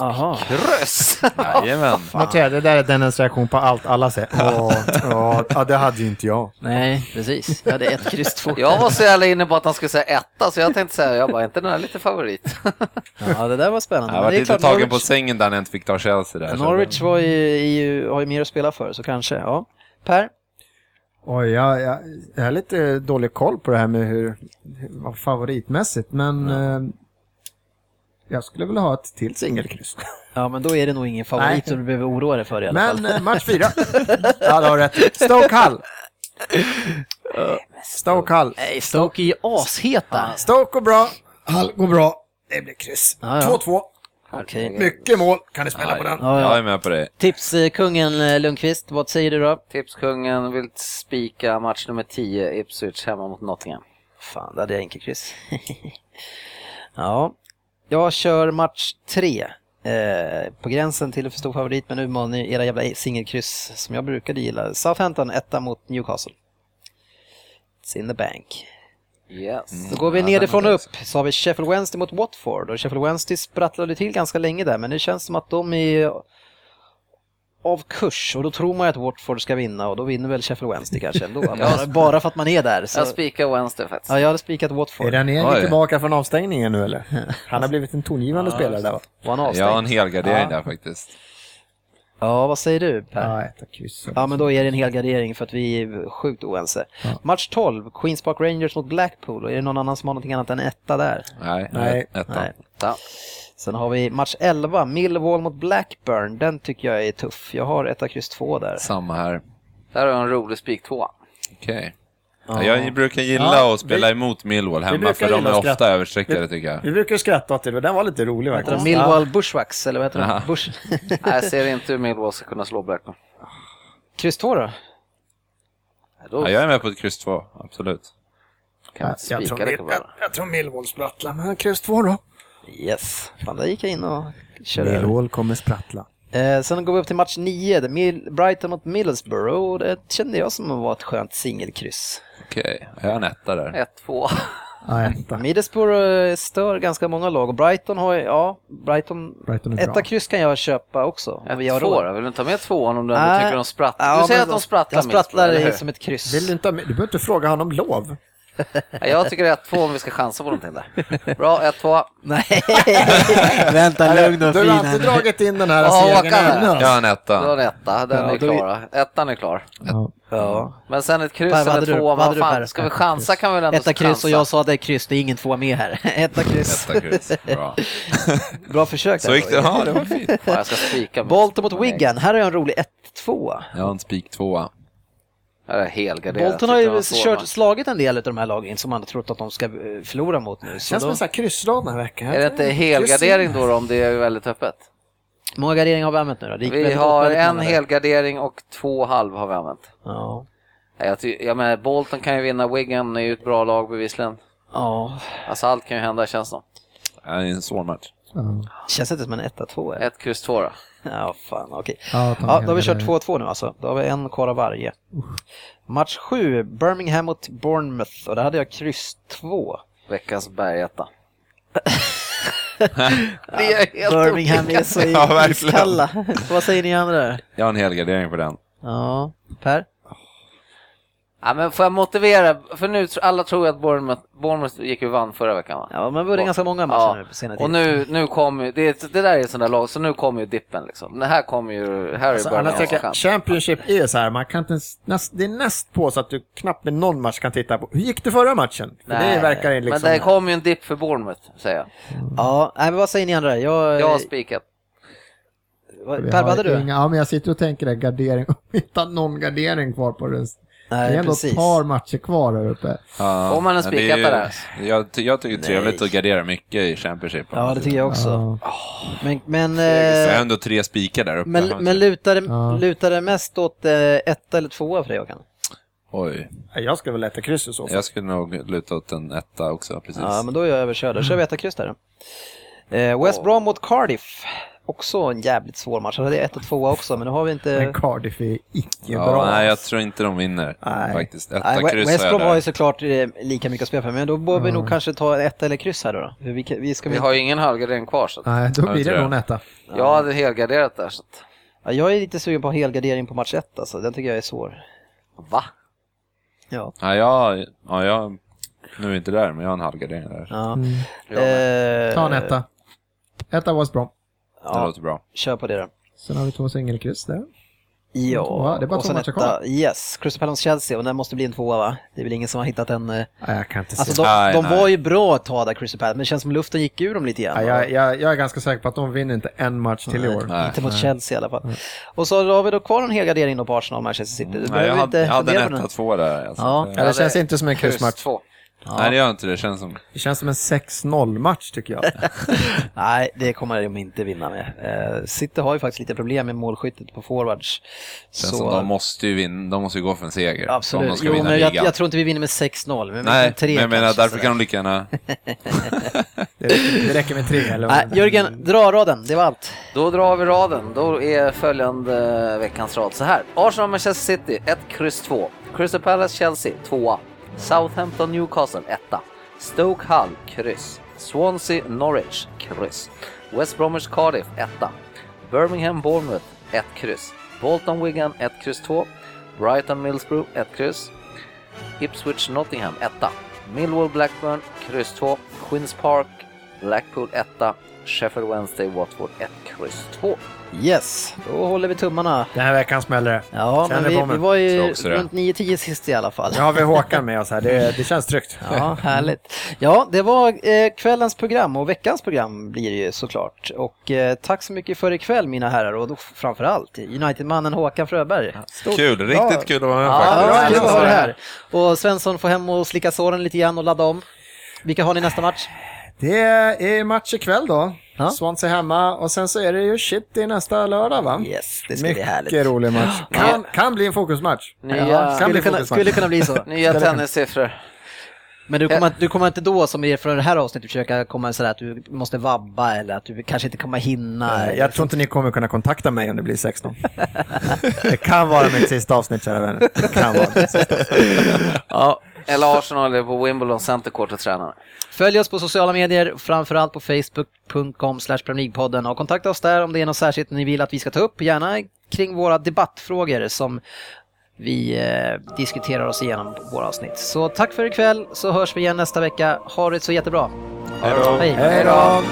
Aha. Kröss! [LAUGHS] Jajamän. Notera, det där är Dennis reaktion på allt alla säger. Åh, ja, ja, det hade ju inte jag. Nej, precis. Jag hade ett kryss två. Jag var så jävla inne på att han skulle säga etta, så jag tänkte säga, jag bara, inte den här lite favorit? [LAUGHS] Ja, det där var spännande. Jag var lite tagen på Norwich- sängen där när jag inte fick ta Chelsea där. Norwich var ju, är ju, har ju mer att spela för, så kanske. Ja. Per? Oj, jag, jag, jag har lite dålig koll på det här med hur, hur favoritmässigt, men eh, jag skulle vilja ha ett till singelkryss. Ja, men då är det nog ingen favorit Nej. som du behöver oroa dig för i alla Men fall. eh, match fyra. [LAUGHS] ja, du har rätt. Stoke Hull. Stoke Hull. Nej, Stoke är ju asheta. Stoke går bra. Hull går bra. Det blir kryss. Ja, ja. 2-2. Okej. Mycket mål. Kan ni spela på den? Ja, Jag ja. är med på det. Tipskungen eh, Lundqvist, vad säger du då? Tipskungen vill spika match nummer 10, Ipswich hemma mot Nottingham. Fan, det hade jag inte kryss. [LAUGHS] ja, jag kör match tre. Eh, på gränsen till för stor favorit, men nu var ni era jävla singelkryss som jag brukade gilla. Southampton etta mot Newcastle. It's in the bank. Yes. Då går vi Ja, nerifrån och är upp, så har vi Sheffield Wednesday mot Watford. Och Sheffield Wednesday sprattlade till ganska länge där, men det känns som att de är av kurs och då tror man att Watford ska vinna och då vinner väl Sheffield Wednesday kanske ändå. [LAUGHS] bara, bara för att man är där. Så, Jag spikar Wednesday faktiskt. ja, jag hade spikat Är Watford. Ranieri Oj. tillbaka från avstängningen nu eller? [LAUGHS] Han har blivit en tongivande spelare där va? Var han Jag har en avstängd? helgardering Ja. där faktiskt. Ja, vad säger du Per? Ja, ett kryss. Ja, men då är det en hel gardering för att vi är sjukt oense. Match 12, Queens Park Rangers mot Blackpool. Och är det någon annan som har någonting annat än etta där? Nej, Nej. ettan. Nej. Ja. Sen har vi match 11, Millwall mot Blackburn. Den tycker jag är tuff. Jag har etta kryss 2 där. Samma här. Där har jag en rolig spik tvåa. Okej. Ja. Jag brukar gilla Ja, att spela vi- emot Millwall vi hemma, för de är ofta överstreckade tycker jag. Vi brukar skratta åt det, den var lite rolig faktiskt. Millwall Bushwacks, eller vad heter de? Bush... [LAUGHS] Nej, jag ser inte hur Millwall ska kunna slå Blackburn. kryss 2 då? Då Ja, jag är med på ett kryss 2, absolut. kan jag Jag tror, det. Jag, jag tror Millwall sprattlar, men kryss två då. Yes. Fan, där gick jag in och körde. Millwall kommer sprattla. Eh, sen går vi upp till match 9, det är Mill- Brighton mot Middlesbrough. Och det kände jag som var ett skönt singelkryss. Okej, jag har en etta där. 1-2. Ja, etta. [LAUGHS] Middlesbrough eh, stör ganska många lag och Brighton har ju, ja, Brighton, Brighton är bra. etta kryss kan jag köpa också. Om vi har 1-2 råd. då? Vill du inte ta med tvåan om du ändå tycker de sprattlar? Ja, du säger att de sprattlar Jag sprattlar som ett kryss. Vill du, inte, ha med- du behöver inte fråga honom lov. Jag tycker 1-2 om vi ska chansa på någonting där. Bra, 1-2. Nej, [LAUGHS] vänta lugn och fin. Du har alltid dragit in den här segern. Jag har en etta. Du har en etta, den ja, är klar. Vi... Ettan är klar. Ja. ja. Men sen ett kryss eller två, du, vad fan, du, fan ska vi chansa kan vi väl ändå Etta kryss och jag sa det är kryss, det är ingen två med här. [LAUGHS] Etta kryss. Etta kryss, bra. [LAUGHS] bra försök. Så gick det, ja det var fint. Ja, jag ska spika. Bolton mot Wigan, här har jag en rolig 1-2. Jag har en spik 2 Bolton har ju det kört, slagit en del av de här lagen som man har trott att de ska eh, förlora mot nu. Så Känns som en sån här krysslag den här veckan. Är det inte helgardering då, då om det är väldigt öppet? Många garderingar har vi använt nu då? Det Vi väldigt- har väldigt en helgardering och två halv har vi använt. Ja. Nej, Jag, jag menar, Bolton kan ju vinna, Wigan är ju ett bra lag bevisligen. Ja, Alltså allt kan ju hända känns det Det är en svår match. känns inte som en 1-2. eller? Ett kryss två då. [LAUGHS] Ja, fan okej. Ja, Ja, då har vi kört helgardering. 2-2 nu alltså. Då har vi en kvar av varje. Match 7, Birmingham mot Bournemouth och där hade jag kryss 2. Veckans bergetta. [LAUGHS] Vi är helt Birmingham olika. är så iskalla. Vad säger ni andra? Jag har en helgardering på den. Ja, Per? Ja, men får jag motivera? För nu, alla tror ju att Bournemouth, Bournemouth gick ju vann förra veckan va? Ja, men vunnit ganska många matcher Ja, nu på senare tid. och nu, nu kommer ju, det, det där är en sån där lag, så nu kommer ju dippen liksom. Det här kommer ju, här är Alltså, jag, chans. Championship är ju så här, man kan inte, näst, det är näst på så att du knappt med någon match kan titta på. Hur gick det förra matchen? För det verkar ju liksom... Men det kommer ju en dipp för Bournemouth, säger jag. Ja, nej, men vad säger ni andra? Jag, Jag har spikat. Per, vad hade du? Inga, ja, men jag sitter och tänker det, gardering, om [LAUGHS] vi inte har någon gardering kvar på det. Det Nej, är ändå precis. ett par matcher kvar här uppe. Ja, Får man en men det är spiketta ju- där? Jag, ty- jag tycker det är trevligt Nej. att gardera mycket i Championship. Ja, det tycker jag också. Ja. Men, men, Så jag har eh, ändå tre spikar där uppe. men, men lutar, det, Ja. lutar det mest åt eh, ett eller tvåa för dig, Håkan? Oj, Jag skulle väl äta kryss i så fall. jag skulle nog luta åt en etta också, precis. Ja, men då är jag överkörd. Då kör vi etta kryss där då. Eh, West Brom mot Cardiff. Också en jävligt svår match. Jag hade ett och tvåa också, men nu har vi inte... Men Cardiff är icke Ja, bra. nej, jag tror inte de vinner Nej. faktiskt. Etta Nej, kryss West Brom har ju såklart eh, lika mycket att spela för, men då bör vi nog kanske ta ett eller kryss här då. då. Vi, kan- vi ska Vi har ju ingen halvgardering kvar så att Nej, då blir det nog en etta. jag hade helgarderat där så att, ja, jag är lite sugen på helgardering på match ett alltså. Den tycker jag är svår. va? Ja. Ja, jag, ja, jag, nu är jag inte där, men jag har en halvgardering där. ja. Mm. Eh, Ta en etta. Etta West Brom. Det Ja, låter bra. kör på det då. Sen har vi två singelkryss där. Ja, det är bara och sen etta. kvar. Yes, Crystal Palace Chelsea och den måste bli en tvåa va? Det är väl ingen som har hittat en... Nej, jag kan inte se. Alltså de, Nej, de nej. var ju bra ett tag där Crystal Palace, men det känns som luften gick ur dem lite grann. Ja, jag, jag, jag är ganska säker på att de vinner inte en match till i år. Nej. Inte mot Chelsea i alla fall. Och så har vi då kvar en helgardering då på Arsenal och Manchester City. Det Nej, behöver jag hade, inte jag hade en etta, två där. Alltså. Ja. Det- Ja, det känns inte som en Kryss kryssmatch. Två. Nej, det gör inte det. Det känns som... Det känns som en 6-0 match tycker jag. [LAUGHS] Nej, det kommer de inte vinna med. Eh, City har ju faktiskt lite problem med målskyttet på forwards. Känns Så, som de måste ju vinna, de måste ju gå för en seger. Om de absolut. ska Jo, vinna men jag, jag tror inte vi vinner med 6-0. Men Nej, vinner tre men jag menar kanske, därför sådär. kan de lika gärna... [LAUGHS] Det räcker, det räcker med tre. Eller? Nej, Jörgen, dra raden. Det var allt. Då drar vi raden. Då är följande veckans rad så här. Arsenal Manchester City 1, kryss 2. Crystal Palace Chelsea 2. Southampton Newcastle 1. Stoke Hull kryss. Swansea Norwich kryss. West Bromwich Cardiff 1. Birmingham Bournemouth 1 kryss. Bolton Wigan 1 kryss 2. Brighton Millsbrough 1 kryss. Ipswich Nottingham 1. Millwall Blackburn kryss 2. Queens Park Blackpool 1. Sheffield Wednesday Watford 1 kryss 2. Yes, då håller vi tummarna. Den här veckan smäller det. Ja, Känner men vi, vi var ju runt 9-10 sist i alla fall. Nu har vi Håkan med oss här. Det, det känns tryggt. [LAUGHS] Ja, härligt. Ja, det var eh, kvällens program och veckans program blir det ju såklart. Och eh, tack så mycket för ikväll mina herrar och då framförallt United-mannen Håkan Fröberg. Stort Kul, riktigt kul att vara med Ja, faktiskt. kul att ha det här. Och Svensson får hem och slicka såren lite grann och ladda om. Vilka har ni nästa match? Det är match ikväll då. Ja. Swansea hemma och sen så är det ju shit i nästa lördag va? Yes, det ska bli härligt. Mycket rolig match. Kan, kan bli en fokusmatch. Nya, Ja, Kan skulle, bli kunna, fokusmatch. skulle kunna bli så. [LAUGHS] nya tennissiffror. Men du kommer, du kommer inte då, som är för det här avsnittet, försöka komma sådär att du måste vabba eller att du kanske inte kommer hinna. Nej, Jag tror inte ni kommer kunna kontakta mig om det blir 16. [LAUGHS] det kan vara mitt sista avsnitt kära vänner. Det kan vara mitt sista. [LAUGHS] Ja, eller Arsenal är på Wimbledon Center Court och tränar. Följ oss på sociala medier, framförallt på facebook.com podden och kontakta oss där om det är något särskilt ni vill att vi ska ta upp, gärna kring våra debattfrågor som vi eh, diskuterar oss igenom på våra avsnitt. Så tack för ikväll, så hörs vi igen nästa vecka. Ha det så jättebra. Hej då. Hej. Hej då!